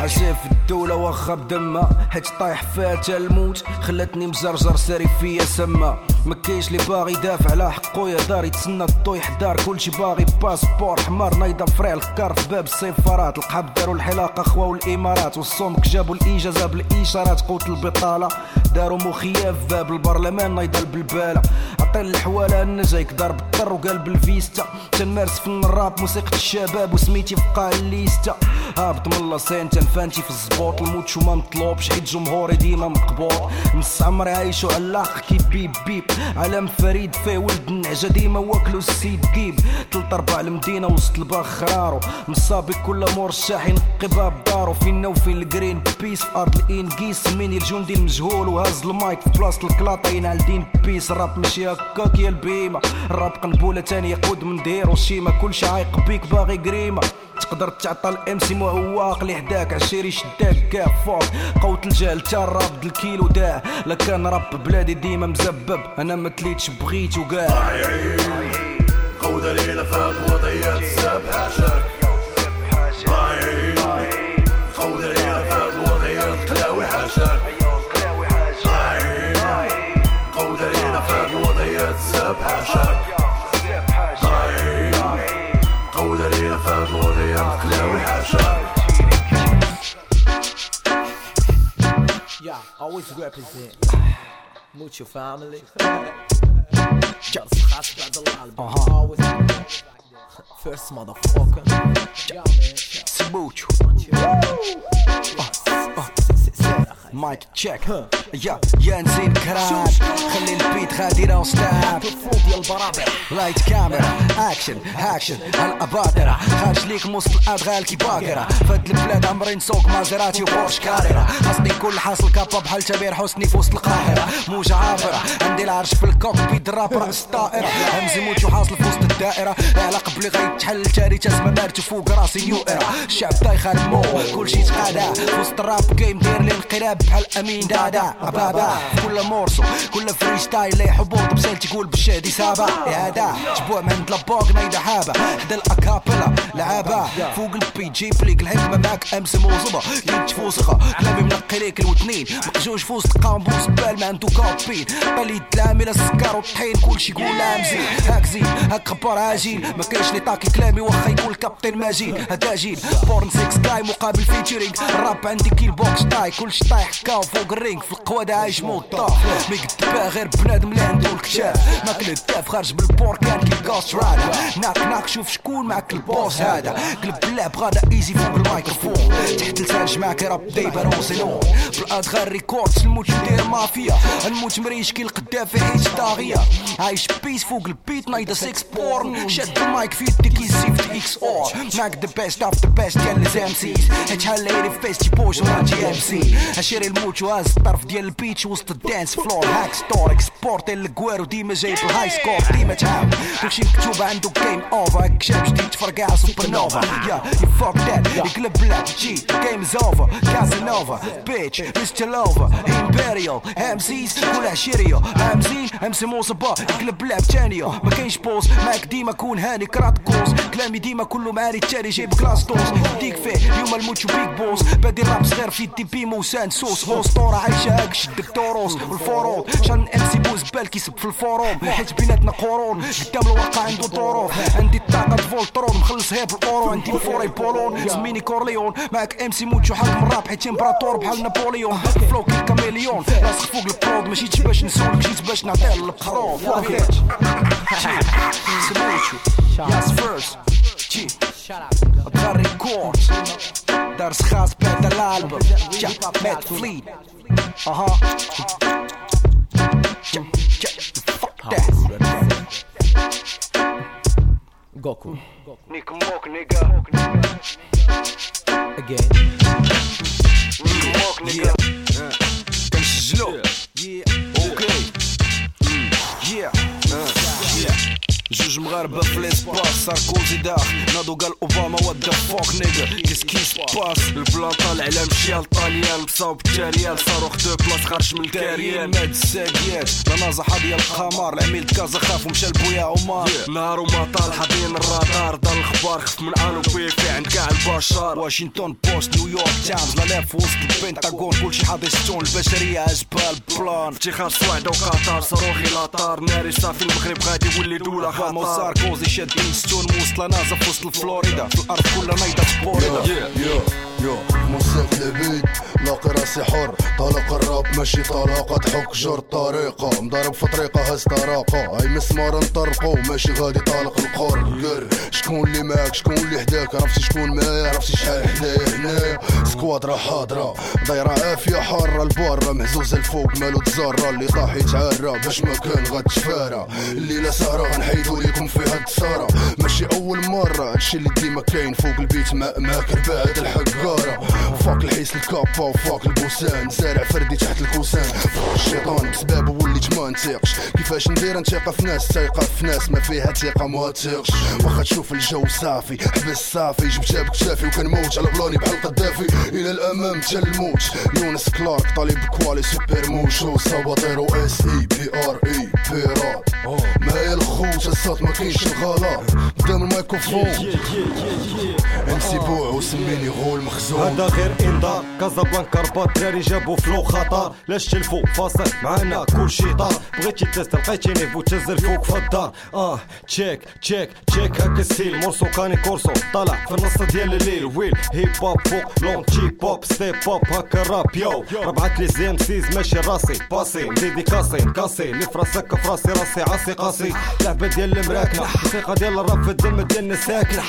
حسيف الدولة واخا بدمها حيت طايح فيها الموت خلتني مزرجر ساري فيا سما مكايش اللي باغي يدافع على حقو يا دار يتسنى الطويح دار كلشي باغي باسبور حمار نايضة فرع الكار في باب السفارات القحب داروا الحلاقة خوا والإمارات. والصومك جابوا الاجازة بالإشارات قوت البطالة. داروا مخيا في باب البرلمان نايضة البلبالة. عطي الحوالة النجايك دار بالطر وقلب الفيستا تنمارس فن الراب موسيقى الشباب وسميتي في الليستا هابط من الله سين تنفانتي في الزبوط الموت شو ما مطلوبش حيت جمهوري ديما مقبوط. نص عمري عايشو علاق كي بيب بيب. علم فريد فيه ولد النعجة ديما وأكلو السيد قيب. تلت أربع المدينة وسط الباخ خرارو. مصابي كل مرشح ينقي باب دارو. فينا وفين الجرين بيس في أرض الانجيس مني الجندي المجهول وهز المايك في بلاصة الكلاطة. ينعل دين بيس الراب ماشي هكاك يا البيمة. الراب قنبولة تانية قود من دير وشيما كلشي عايق بيك باغي قريمة تقدر تعطى الام سي معواق اللي حداك عشيري شداك كاع فوق. قوت الجهل تا الراب الكيلو داه لا كان رب بلادي ديما مزبب. أنا ما تليتش بغيت وكاع قودة ليلة فات وضعية الساب حاشاك always represent. Mucho family. Just hustle the lal, uh-huh. always. First motherfucker. Yeah, man. Mucho. Uh, uh. مايك تشيك يا يا نزين كراد خلي البيت غادي راو ستاب ديال البرابر لايت كاميرا اكشن اكشن هالاباطرة خارج ليك وسط الادغال كي باكرة فهاد البلاد عمري نسوق مازيراتي وبورش كاريرا خاصني كل حاصل كابا بحال تبير حسني في وسط القاهرة موجة عابرة عندي العرش في الكوكبيت الراب راس الطائرة همزي موت وحاصل في وسط الدائرة على قبلي غيتحل تاري تسمى مارت فوق راسي نيو ايرا الشعب دايخة المو كلشي تقادا في وسط الراب جيم داير لي انقلاب بحال امين دادا بابا كل مورسو كل فري ستايل لي حبوط بسال تقول بالشادي سابا. يا هذا جبوع من لابوك نايدا حابة حدا الاكابيلا لعابة فوق البي جيب ليك الحكمة معاك أمس موظبة يد فوسخة كلامي منقي ليك الوتنين. مقجوج في وسط قامبوس بال ما عنده كابين. طليت العاملة السكر والطحين كلشي يقول امزين هاك زين هاك خبار عاجين. ما كاينش لي طاكي كلامي واخا يقول كابتن ماجين. هدا جين. بورن سيكس جاي مقابل فيتشرينغ الراب عندي كيل بوكس تاي كلشي طايح. كاو فوق الرينغ في القوادة عايش موت طاف. ما يكتبها غير بنادم اللي عنده الكشاف. ماكل الداف خارج بالبوركان كي كوست رادا. ناك ناك شوف شكون معك البوس هذا. قلب اللعب غادا إيزي فوق الميكروفون. تحت لسان معك راب دايبر روسينون بالأدغال ريكوردز الموت ندير مافيا. الموت مريش كي القدافي عيش طاغية. عايش بيس فوق البيت نايدا سيكس بورن. شد المايك في يدك يزيف إكس اور معك ذا بيست اوف ذا بيست ديال لي إم سيز. هتحل لي فيس تي بوش جي إم سي. اشيري الموت وهاز الطرف ديال البيتش وسط الدانس فلور هاك ستور اكسبورت الكويرو ديما جايب الهاي سكور ديما تعاون كلشي مكتوب عنده جيم اوفر هاك شاب جديد تفرقع سوبر نوفا يا يو فوك ذات يقلب بلا جي جيم از اوفر كازانوفا بيتش مستر لوفا امبريال ام سيز كل عشيريو ام زين ام سي موصبا يقلب لعب تانية ما كاينش بوز معاك ديما كون هاني كرات كوز كلامي ديما كله معاني التالي جايب كلاس دوز ديك فيه اليوم الموتشو بيك بوس بادي راب صغير في دي بي موسان سوس اسطورة عايشة هاك شد الدوروس والفورون. شان إم سي بوز بال كيسب في الفوروم حيت بيناتنا قرون. قدام الواقع عنده ظروف عندي الطاقة فولترون مخلص هيب الاورو عندي الفوري بولون. سميني كورليون. معاك إم سي موتشو حاكم الراب. حيت إمبراطور بحال نابليون فلو كي كاميليون راسك فوق البرود. ماشي باش نسولك. مشيت باش نعطيه البخروف سموتشو ياس فيرست جي دار ريكورد درس خاص بعد الالبوم جا مات فليت أها جا جا فك ذات Goku. نيك موك نيجا Again. نيك موك نيجا كنسجلو أوكي جوج مغاربة في ليسباس ساركوزي داخ ناضو قال أوباما وات ذا فوك نيجا كيس كيس باس البلان طالع على مشيال طاليان بصاوب التاريال صاروخ دو بلاص خارج من الكاريان. ماد الساقيات لا نازحة ديال القمر. العميل كازا خاف ومشى لبويا عمر نهار وما طالحة بين الرادار. دار الخبار خف من انو بيفي عند كاع البشر. واشنطن بوست نيويورك تايمز لا لاف وسط البنتاغون. كلشي حاضي ستون البشرية عجبها البلان افتخار سواعد وقطر صاروخي لاطار ناري صافي المغرب غادي يولي دولة خطر ساركوزي شادين ستون وسط نازا في وسط الفلوريدا في الأرض كلها نايضة سبوريدا يو يو موسيقى البيت لاقي راسي حر. طلق الراب ماشي طلاقة تحك جر طريقة. مضارب في طريقة هز طراقة هاي مسمار نطرقو ماشي غادي طالق القر. قر. شكون اللي معاك شكون اللي حداك؟ عرفتي شكون معايا عرفتي شحال حدايا هنايا سكواد راه حاضرة. دايرة عافية حارة البارة مهزوزة الفوق مالو تزارة اللي طاح يتعرى. باش ما كان غتشفارة. الليلة سهرة. غنحيدو ليكم فيها التسارة ماشي أول مرة. هادشي اللي ديما كاين فوق البيت. ما ماكر بعد الحقارة. فاك الحيس الكابا وفاك البوسان زارع فردي تحت الكوسان فوق الشيطان بسبابه وليت ما نتيقش كيفاش ندير؟ نتيقة في ناس تايقة في ناس ما فيها ثقة ما تيقش. واخا تشوف الجو صافي حبس صافي جبتها بكتافي وكان موت على بلاني بحال قدافي إلى الأمام تا الموت يونس كلارك طالب كوالي سوبر موشو ساباطيرو اس اي بي ار اي بيرات ما هي الخوت؟ الصوت ما كاينش الغلط قدام الميكروفون. ام سي بوع وسميني غول مخزون. هذا غير إنذار. كازابلانكا رباط دراري جابوا فلو خطر لاش تلفو فاصل معانا كل شي طار. بغيتي تيست لقيتيني فوت تهز الفوق في الدار. آه تشيك تشيك تشيك هكا السيل مورسو كاني كورسو. طالع في النص ديال الليل. ويل هيب هوب فوق لونتشي بوب ستيب بوب هكا راب يو ربعت لي زيم سيز ماشي راسي باسي. مزيدي كاسي كاسي اللي فراسك فراسي راسي عاسي قاسي. لعبة ديال المراكنة موسيقى ديال الراب في الدم ديالنا ساكنة.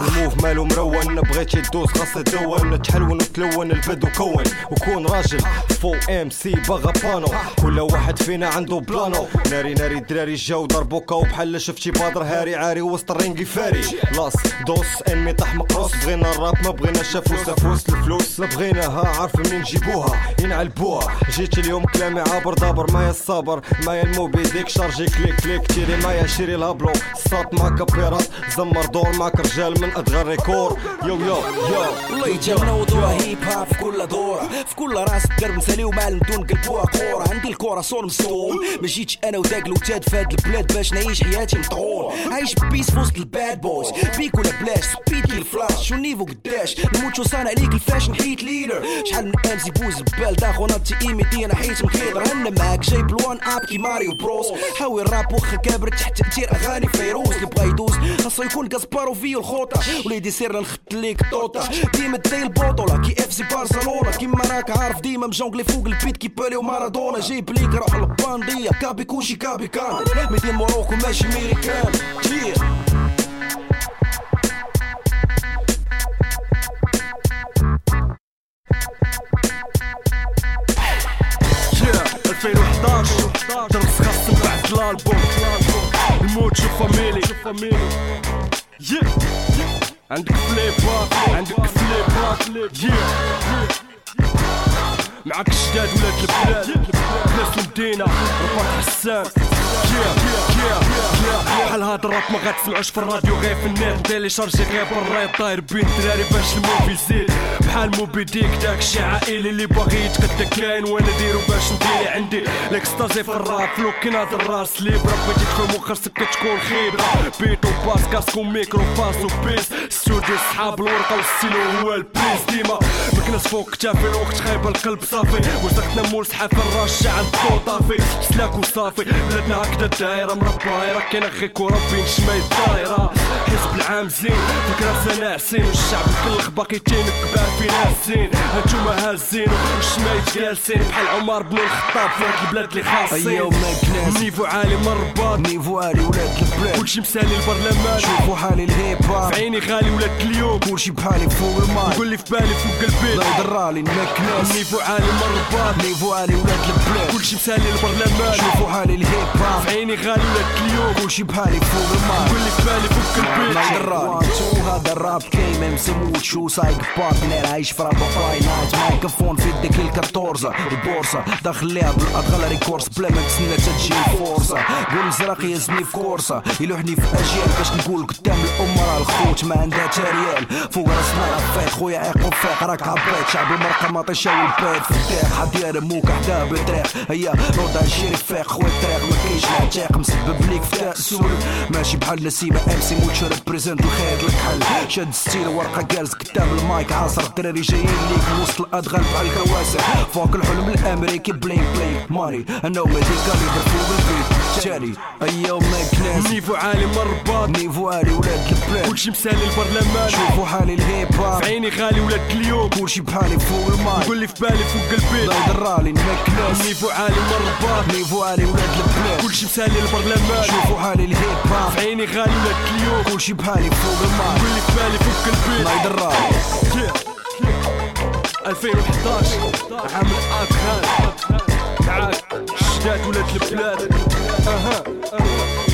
الموف مالو مرون بغيتي تدوس خاص تدون تحلون وتلون البدو كون وكون راجل فو ام سي باغا بانو كل واحد فينا عنده بلانو. ناري ناري الدراري جاو ضربوكا وبحال شفتي بادر هاري عاري وسط الرينجي فاري لاس دوس انمي طاح مقروس. بغينا الراب ما بغينا شافوس افوس الفلوس لا بغيناها عارف منين نجيبوها ينعلبوها. جيت اليوم كلامي عابر دابر مايا الصابر مايا الموبي ديك شارجي كليك كليك. تيري مايا شيري الهبلو صات مع كابيرات زمر دور معك رجال من ادغال ريكور يو يو يو. والله يتجاوزوا هيب هاب في كل دورة في كل راس درب مسالي ومعلم دون قلبوها كورة عندي الكورة صون مسطول. ما جيتش أنا وداك الوتاد في هاد البلاد باش نعيش حياتي مطول. عايش بيس في وسط الباد بويز بيك ولا بلاش؟ سبيد كي الفلاش. شو النيفو قداش؟ نموت شو صانع عليك الفاش نحيت ليدر شحال من امزي بوز البال دا خونا تي ايميتي أنا حيت مخيطر أنا معاك جايب الوان أب كي ماريو بروس. حاول الراب واخا كابر تحت تأثير أغاني فيروز اللي بغا يدوز. خاصو يكون كاسبارو فيو الخوطة. وليدي سير نخت ليك طوطه ديما تدي البطولة. كي إف سي برشلونه كيما راك عارف ديما مجونغلي فوق البيت. كي بيلي ومارادونا. جايب ليك روح الباندية. كابي كوشي كابي كان. ميدين موروكو ماشي ميريكان. Yeah, 2011 درس family. عندك فليبات عندك فليبات Yeah. معاك الشداد ولاد البلاد ناس المدينة رباط حسان Yeah, yeah, yeah. بحال هاد الراب ما غاتسمعوش في الراديو غير في النت. تيليشارجي غير بالرايب طاير بين الدراري باش ال move يزيد. بحال موبي ديك داك الشي عائلي اللي باغي يتغدى كاين وأنا ديرو باش نديري عندي. ليكستازي في الراب فلوك كناد الراس ليبرا بغيتي تفهمو خاصك تكون خيبرة بيت وباس كاسكو ميكرو باس وبيس ستوديو صحاب الورقة والستيلو هو البريز. ديما مكناس فوق كتافي الوقت خايب القلب صافي. وسقنا مول سحاب الرشة عند الضو طافي. سلاك وصافي بلادنا هكدا الدايرة مربايرة كاين غير كورة بين شماي الدايرة حزب العام زين. فكرة سنة حسين والشعب الكلخ باقي تينك كبار فينا الزين هانتوما هازين والشمايت جالسين بحال عمر بن الخطاب في هاد البلاد اللي خاصين. أيوة ماك نيفو عالي من الرباط. نيفو عالي ولاد البلاد. كلشي مسالي البرلمان. شوفوا حالي الهيب هاب. في عيني غالي ولاد اليوم. كلشي بحالي فوق الماي. قول لي في بالي فوق البيت. لا يضرالي الماك ناس. نيفو عالي من الرباط. نيفو عالي ولاد البلاد. كلشي مسالي البرلمان. شوفوا حالي الهيب هاب. في عيني غالي ولاد اليوم. كلشي بحالي فوق الماي. قول لي في بالي فوق البيت. لا يضرالي هذا الراب كيم مسموت شو سايق بارتنر عايش في راب فاي نايت مايكروفون في يدك الكارتورزا البورصة داخل ليها بالادغال ريكورس بلا ما تسنى تجي الفرصة قول مزرق يزمي في كورسة يلوحني في اجيال باش نقول قدام الامراء الخوت ما عندها تريال فوق راسنا رفيت خويا عيق وفاق راك عبيت شعب المرقة ما طيشاو البيت في الداخ حدير موك حدا بطريق هيا روضة الشيري فاق خويا الطريق ما كاينش العتاق مسبب ليك في تأسول ماشي بحال نسيمة ام سي موتشو ريبريزنت الخير لك حل شاد ستيل ورقة جالس قدام المايك عاصر الدراري جايين ليك وسط الادغال بحال الكواسع فوق الحلم الامريكي بلينك بلينك ماري أنا ومديكا اللي فوق البيت تالي ايا ماك ناس نيفو عالي من الرباط نيفو عالي ولاد البلاد. كلشي مسالي البرلمان. شوفوا حالي الهيب هاب. عيني غالي ولاد اليوم. كلشي بحالي فوق الماي. لي في بالي فوق البيت. لا يضرالي الماك ناس نيفو عالي من الرباط نيفو عالي ولاد البلاد. كلشي مسالي البرلمان. شوفوا حالي الهيب هاب. عيني غالي ولاد اليوم. كلشي بحالي فوق الماي. لي في بالي فوق البيت. لا يضرالي 2011 عام الاكهان معاك شداد ولاد البلاد. أها Yes,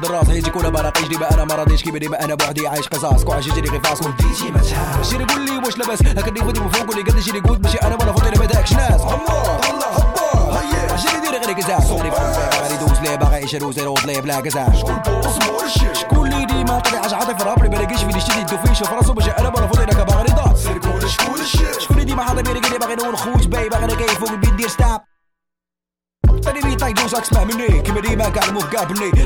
أنا اللي جاد الراس يجي كون باراقيش ديما أنا ما راضيش كي ديما أنا بوحدي عايش قصاص كو عايش يجري غير فاس وديتي ما تهاش شري قول لي واش لاباس هكا دي فوتي من فوق قول لي قد شري قود. ماشي أنا ولا فوتي ما داكش ناس. هيا. شري ديري غير كزاف غادي غادي يدوز لي اللي باغي يشرو زيرو طلي بلا كزاع شكون بوس مورشي شكون اللي ديما طلع عاطي في رابري. بلاقيش فين يشتي يدو فيه شوف راسو باش يقلب ولا فوضي لك باغي رضا سير قول شكون شكون اللي ديما حاطي بيري باغي نور خوت باي باغي نكيف فوق البيت دير ستاب. تاني بيت طايق دوزك اسمع مني كيما ديما كاع الموف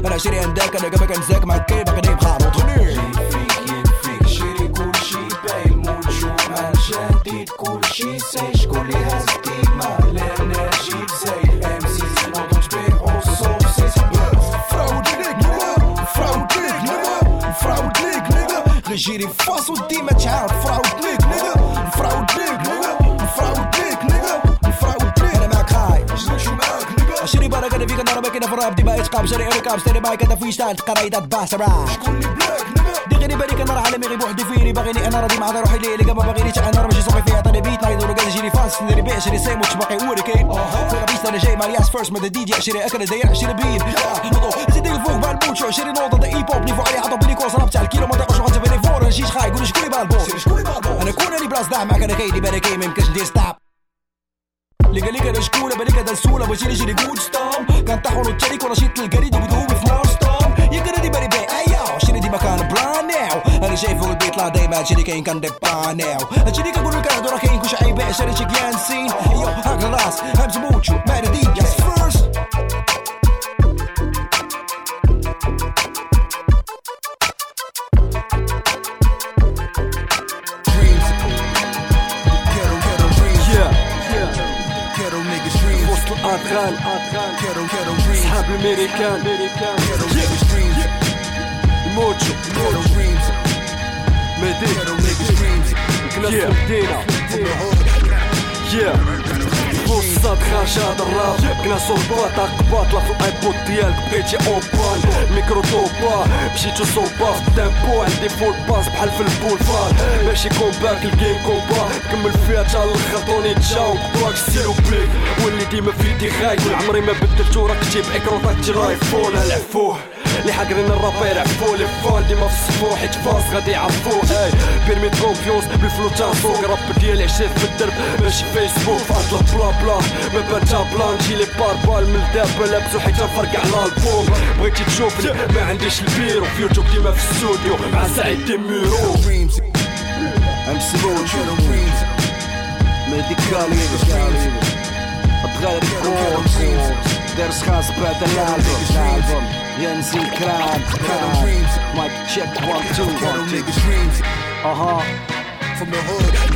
أنا شري عندك أنا قبل كنزاك مع كي خاطرني فيك يكفيك شري كلشي ساي شكون اللي هاز ديما لا ناشي زي ام سي نوضو تبيعو الصوصيس فراود ليك نيغا فراود ليك نيغا فراود ليك نيغا غير جيري فاصو ديما تعاود فراود ليك نيغا فراود ليك نيغا فراود ليك أنا فيك أنا باكي في الراب ديما يتقام شري اركاب شري مايك أنا في ستايل قرايدة باس نيغا دي غيري بالك أنا عالمي غير بوحدي فيني باغيني أنا راضي مع روحي لي اللي ما باغينيش أنا راه ماشي صافي فيها. عطاني بيت نايض ولا قال يجيني فاس ندير بيع شري سيموتش باقي وري كاين في غابيس أنا جاي مع الياس فيرست مدى دي جي شري أكل داير شري بين نوضو زيد فوق مع الموتشو شري نوضو دا ايبوب نيفو عليه عطو بيني كورس راب تاع الكيلو ما تاقوش غنت بيني فور نجيش خاي قول شكون اللي بالبو أنا كون راني بلاص داع معاك أنا كايدي بالي كاين ما يمكنش ندير ستاب أنا شكونه بالك هذا السوله باش يجي جود ستام كان طاحوا التريك ونشيط القريد وبدوب في مارستون يقرا دي بالي بي أيوه. شري دي مكان بلانيو أنا شايف فوق البيت لا دايما شري كاين كان ديبانيو شري كنقول لك هذا راه كاين كلشي عيبه شري شي يانسين أيوه هاك الراس همز موتشو معنى دي جاست فيرست وسط الادغال صحاب الامريكان الموتشو مهدي كلاس في المدينة Yeah. بوصات خرجات الراب. كنا صوبات عقبات لا في الايبود ديالك. بقيتي اوبان ميكرو توبا. مشيتو صوبا في التيمبو عندي فول باس بحال في البولفار. ماشي كومباك الجيم كومبا كمل فيها تا الآخر طوني تجاوب بلاك ستيلو بليك واللي ديما في يدي خايك عمري ما بدلتو راه كتيب اكرو طاكتي رايفون العفوه اللي حاقرين الرابير عفو لي فان ديما في الصفو حيت فاس غادي يعرفو. أي. بيرمي كونفيونس بالفلو تاع سوق راب ديالي عشيت في الدرب. ماشي فيسبوك فاطلة بلا بلا ما بانتا بلان. نجي لي باربال من الدابة لابسو حيت نفرقع الالبوم بغيتي تشوفني؟ ما عنديش البيرو. في يوتيوب ديما في الاستوديو مع سعيد ديميرو. ميديكالي اتغير كورس درس خاص بعد الالبوم ينزل كلام كلام مايك تشيك 1 2 أها from the hood.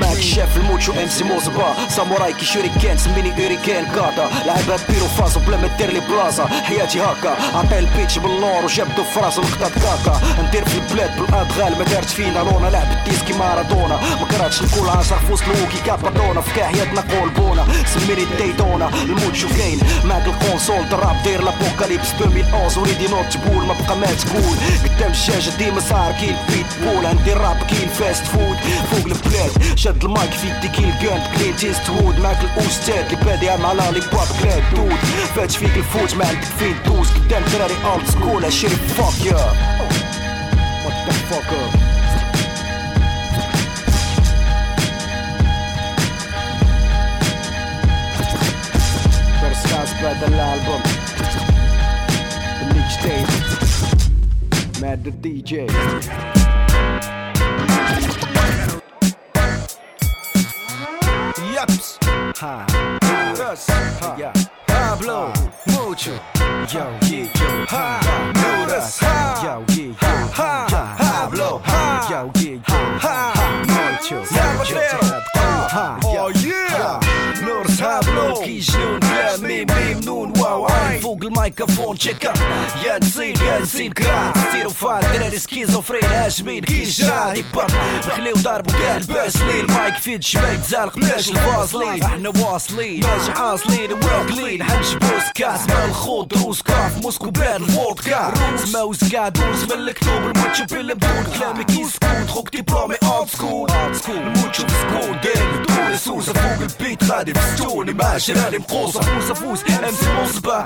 ماك شاف الموتشو ام سي موزبا ساموراي كي شوريكان سميني اوريكان كاتا لعبها بيرو فازو بلا ما دير لي بلاصه حياتي هكا عطي البيتش بالنور وجبدو في راسو نقطة كاكا ندير في البلاد بالادغال ما دارت فينا لونا لعب الديس كي مارادونا ما كرهتش الكول عشر فوس لوكي كابادونا في كاحياتنا قول بونا سميني ديتونا الموتشو كاين معاك الكونسول دراب دير لابوكاليبس 2011 وريدي نوت تقول ما بقى ما تقول قدام الشاشه ديما صار كي البيت بول عندي الراب كي الفاست فود فوق البلاد شد المايك في يديك الجاند كلينت ايست وود معاك الاستاذ اللي بادي مع لالي باب كلاد دود فات فيك الفوت ما عندك فين دوز قدام دراري اولد سكول اشري فاك يا وات ذا فاك درس steps. Ha, thus, ha, yeah. Pablo, mucho, yo, yeah, yo, ha, notice, ha, yo, yeah, yo, ha, ha, Pablo, ha, yo, yeah, yo, ha, Ha! mucho, never fail, ha, oh yeah, notice, Pablo, kiss, no, فوق تشيكا يا نسين يا نسين كرات ستيرو فان دراري سكيزوفرين هاجمين كي جرا هيب هوب نخليو ضربو كاع الباس لي المايك فيد شباك زالق بلاش الفازلين إحنا واصلين ماشي حاصلين واكلين حنش بوس كاس مال الخوض دروس كاف موسكو باد الفودكا روز ماوس كا دوز من الكتوب الموتشو بالبدون كلامي كي سكوت خوك ديبلومي اولد سكول الموتشو في سكول داير دور سوسة فوق البيت غادي في ستوني ماشي راني مقوصة فوس افوس امس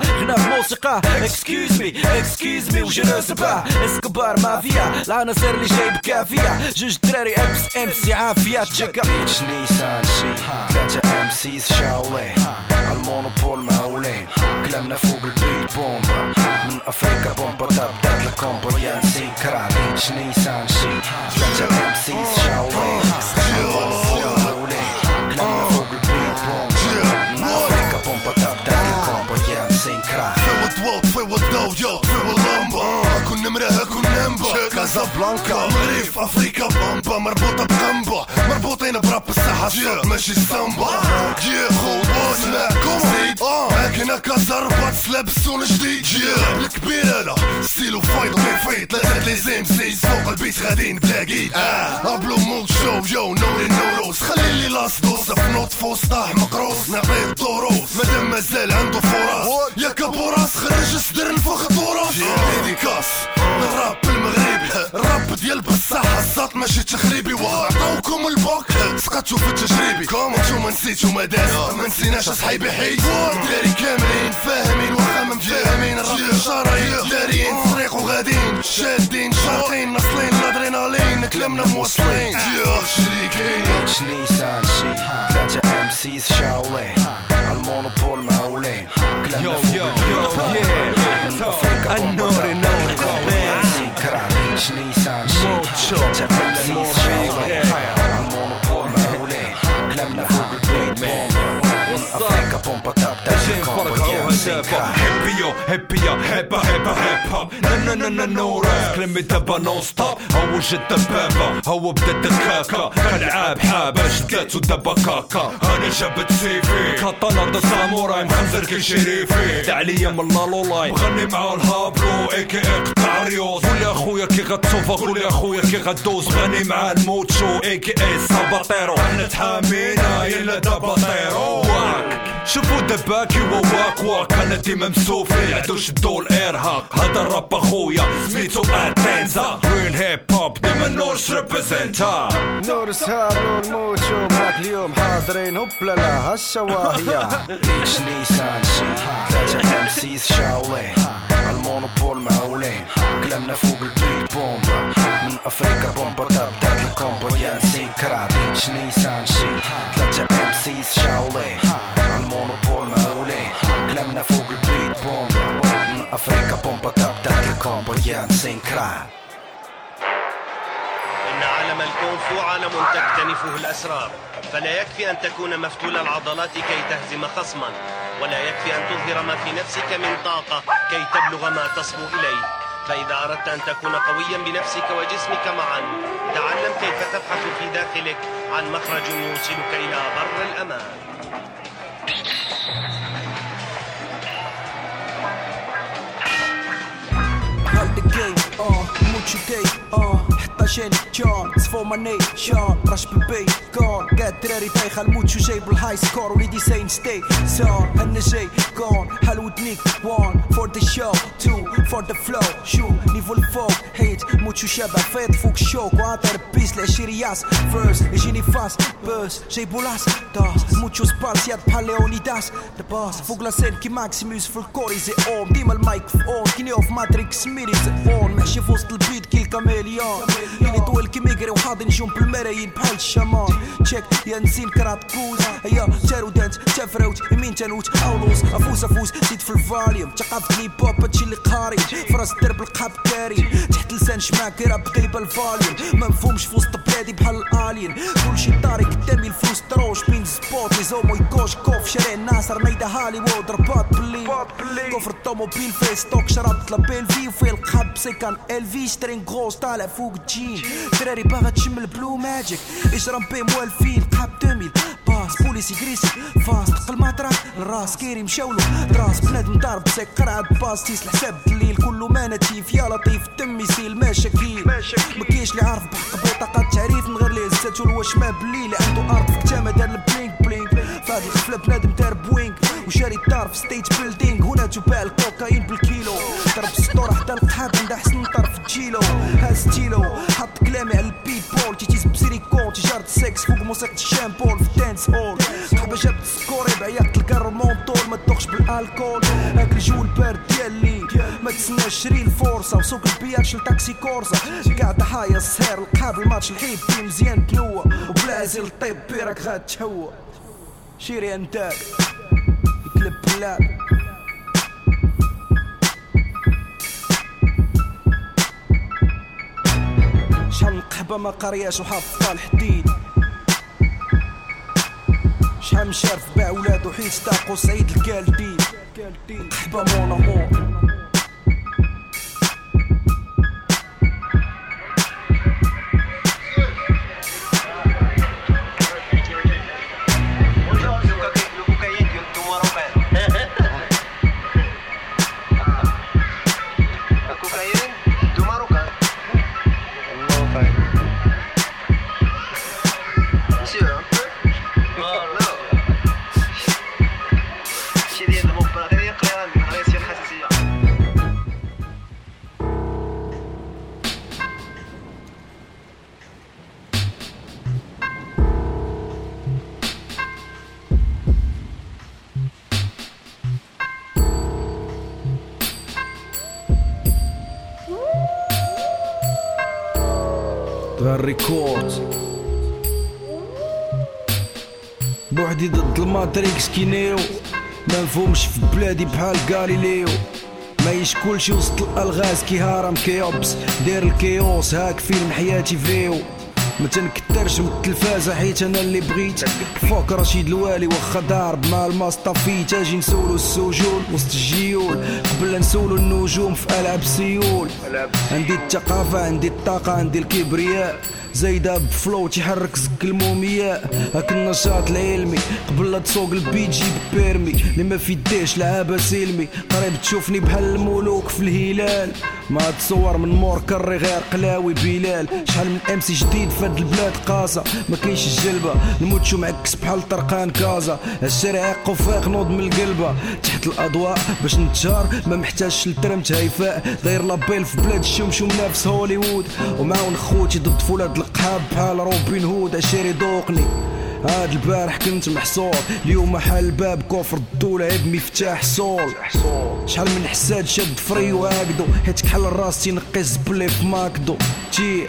غنى في موسيقى. اكسكيوز مي اكسكيوز مي وجو سبا اسكبار مافيا العناصر اللي جايب كافية جوج دراري أمس امسي عافية. تشيكا نيسان شي؟ ثلاثة ام سيز شاولي. المونوبول مهولين كلامنا فوق البيت بومبا. من أفريقيا بومبا. تبدات الكومبو يا نسي كرابين شنيسان شي؟ ثلاثة ام سيس شاولين كازابلانكا مغرب افريكا بامبا مربوطة بغمبة مربوطين براب الساحة صوت ماشي السامبا يا خوات معكم زيد هاكنا كازار بات لابسون جديد يا الكبير أنا ستيلو ومي فايض ثلاثة لي زيم سيز فوق البيت غاديين بلا قيد آه ابلو موت شو يو نوري نوروس خلي لي لاس دوس في نوت فوس طاح مقروس نعطيه الدروس مادام مازال عنده فرص ماشي تخريبي وعطاوكم البوك سقطتو في التجريبي كوم نتوما نسيتو ما داز ما نسيناش اصحابي حيت داري كاملين. فاهمين واخا ما مفاهمين الراب شرايط داريين طريق وغاديين. شادين. شاطين ناصلين الادرينالين كلامنا موصلين. يا شريكين. شنيسان شي ثلاثة ام سيس شاولين المونوبول مهولين كلامنا فوق البيت بومبا كرابين شنيسان شي ثلاثة ام سيس شاولين المونوبول مهولين كلامنا فوق البيت بومبا من افريقيا بومبا تبدات الكومبو يا نسي كرابين هيبيو هيبيو هيبا هيبا هيب هوب نا نا نا نو راب كلمي دابا نون ستوب هو جد دبابة هو بدا دكاكا كالعاب حابة جدات ودابا كاكا أنا جابت سيفي كاتانا دا ساموراي مخنزر كي شريفي تعليا من لالولاي مغني مع الهابلو اي كي اي قطع ريوز قول يا خويا كي غتسوفا قول يا خويا كي غدوز غني مع الموتشو اي كي اي ساباتيرو إحنا تحامينا يلا دابا طيرو شوفوا دباكي وواك واك أنا ديما مسوفي عدو شدو الارهاق هذا الراب أخويا سميتو اتنزا ريل هيب هوب ديما نورش ريبريزنتا نور سهاب نور موتشو معك اليوم حاضرين. هوب لا لا هالشواهية شنيسان شي ثلاثة ام سيس شاولين ال monopole مهولين كلامنا فوق البيت بومبا. من أفريقيا بومبا تبدات ال combo. يا نسي كرابين شنيسان شي ثلاثة MCs شاولين نسي كرابين إن عالم الكونفو عالم تكتنفه الأسرار فلا يكفي أن تكون مفتول العضلات كي تهزم خصما ولا يكفي أن تظهر ما في نفسك من طاقة كي تبلغ ما تصبو إليه. فإذا أردت أن تكون قويا بنفسك وجسمك معا تعلم كيف تبحث في داخلك عن مخرج يوصلك إلى بر الأمان. uh, multipliquei, uh. 11 جون صفو ماني شون رش بيبي كون قاعد دراري بايخة الموتشو جايب الهاي سكور وليدي ساين ستي سون أنا جاي كون حلو تنيك وان فور ذا شو تو فور ذا فلو شو نيفو الفوق هيت موتشو شبه فايض فوق الشوك وعطر بيس لعشيرياس فيرس يجيني فاس بوس جايبو لاس داس موتشو سباس يد بحال ليونيداس ذا باس فوق لا سين كي ماكسيموس في الكوري زي اون ديما المايك في اون كي نيوف ماتريكس ميري زي اون محشي في وسط البيت كي الكاميليون اللي طويل كي ميجري وحاضي نجوم بالملايين بحال الشمان تشيك يا نسين كرات كوز. هيا جارو دانت تفروت. يمين تنوت. اولوس افوس افوس زيد في الفاليوم. ثقافة لي بوب هادشي اللي قاري. فراس الدرب القاب كاري. تحت لسان شماك راب طيب الفاليوم ما مفهومش في وسط بلادي بحال الآلين. كلشي طاري قدامي الفلوس تروش. بين سبوت؟ لي زومو يكوش. كوف شارع الناصر نايدا هوليوود. رباط بلي. كفر الطوموبيل في ستوك شربت لابيل في وفي القاب. سيكان إلفي سترين غوز طالع فوق الجين دراري باغا تشم البلو ماجيك. إجرام بي موالفين. قاب 2000 باس. بوليسي جريسي فاس تقل مطرح الراس كيري مشاولو. دراس. بنادم ضارب سيك قرعة باس. تيس الحساب الليل. كله ما نتيف. يا لطيف. تم يسيل مشاكيل ما كاينش اللي عارف. بحق بطاقة تعريف. من غير لي زاتو الواش ما بلي اللي عنده أرض في كتامة دار البلينك بلينك. فهاد الغفلة بنادم دار بوينك. وشاري الدار في ستيج بيلدينغ هنا تباع الكوكايين بالكيلو. ضرب السطور حتى القحاب عند حسن طرف جيلو هاز ستيلو. حط كلامي على البيت بول تيتيز بسيليكون تجارة السكس فوق موسيقى الشامبول في الدانس هول صحبة جابت السكوري بعياق تلقى الرمونطول ما تدوخش بالألكول. هاك الجو البارد ديالي ما تسناش شري الفورصة وسوق البيات شل تاكسي كورسا قاعد حايا السهر. القاب الماتش الحيد فيه مزيان تنوى وبلازي الطيب بيرك غاد تهوى. شيري انتاك البلاد شحال قحبة ما قرياش وحافظة الحديد شحال من شارف باع ولادو حيت تاقو سعيد الكالدي قحبة مون أمور. الريكورد. بوحدي ضد الماتريكس كينيو. ما نفهمش في بلادي بحال غاليليو. ما يشكلش وسط الألغاز كي هارم كيوبس. دير الكيوس. هاك فيلم حياتي فيو. ما تنكترش من التلفازة حيت أنا اللي بغيت. فوق رشيد الوالي واخا ضارب مع المصطفي. تاجي نسولو السجون وسط الجيول. قبل نسولو النجوم في ألعاب سيول. عندي الثقافة عندي الطاقة عندي الكبرياء. زايدة بفلو تيحرك زك المومياء. هاك النشاط العلمي. قبل لا تسوق البيت جيب بيرمي. اللي ما في ديش لعابة سلمي. قريب تشوفني بحال الملوك في الهلال. ما تصور من مور كري غير قلاوي بلال. شحال من امسي جديد فهاد البلاد قاسة ما كاينش الجلبة. نموتشو معكس بحال طرقان كازا الشارع قفاق نوض من القلبة. تحت الأضواء باش نتشهر ما محتاجش لترم هيفاء داير لابيل في بلاد الشمش ومنافس هوليوود. ومعاون خوتي ضد فولاد القحاب بحال روبين هود. عشيري دوقني هاد البارح كنت محصور. اليوم حل باب كفر الدولة عيب مفتاح صول. شحال من حساد شد فري واكدو حيت كحل الراس تينقي الزبلي في ماكدو. تي.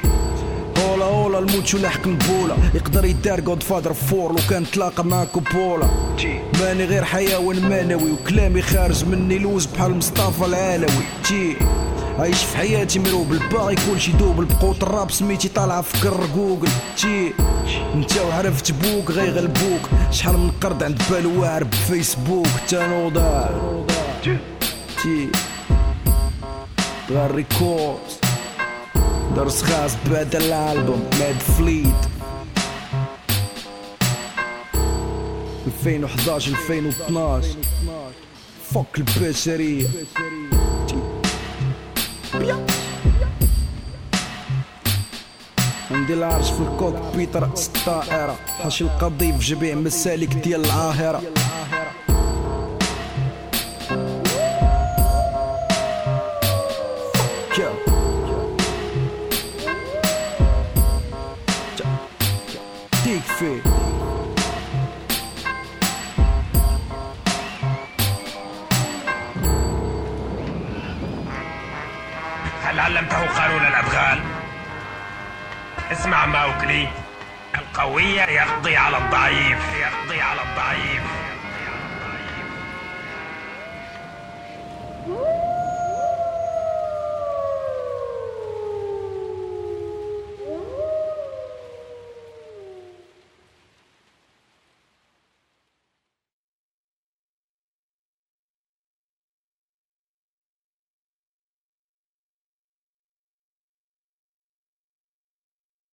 هولا هولا الموت شو لاحق نبولا يقدر يدار جود فادر فور لو كان تلاقى مع كوبولا ماني غير حيوان معنوي وكلامي خارج مني لوز بحال مصطفى العلوي تي عايش في حياتي مروب الباغي كلشي دوبل بقوت الراب سميتي طالعه في كر جوجل تي انت وعرفت بوك غيغلبوك شحال من قرد عند بالو واعر بفيسبوك تانوضا تي غير ريكورد درس خاص بعد الالبوم ماد فليت 2011 2012 فك البشرية. عندي العرش في الكوك بيت رأس الطائرة. حاشي القضيب في جميع مسالك ديال العاهرة اسمع موكلي القوي يقضي على الضعيف يقضي على الضعيف.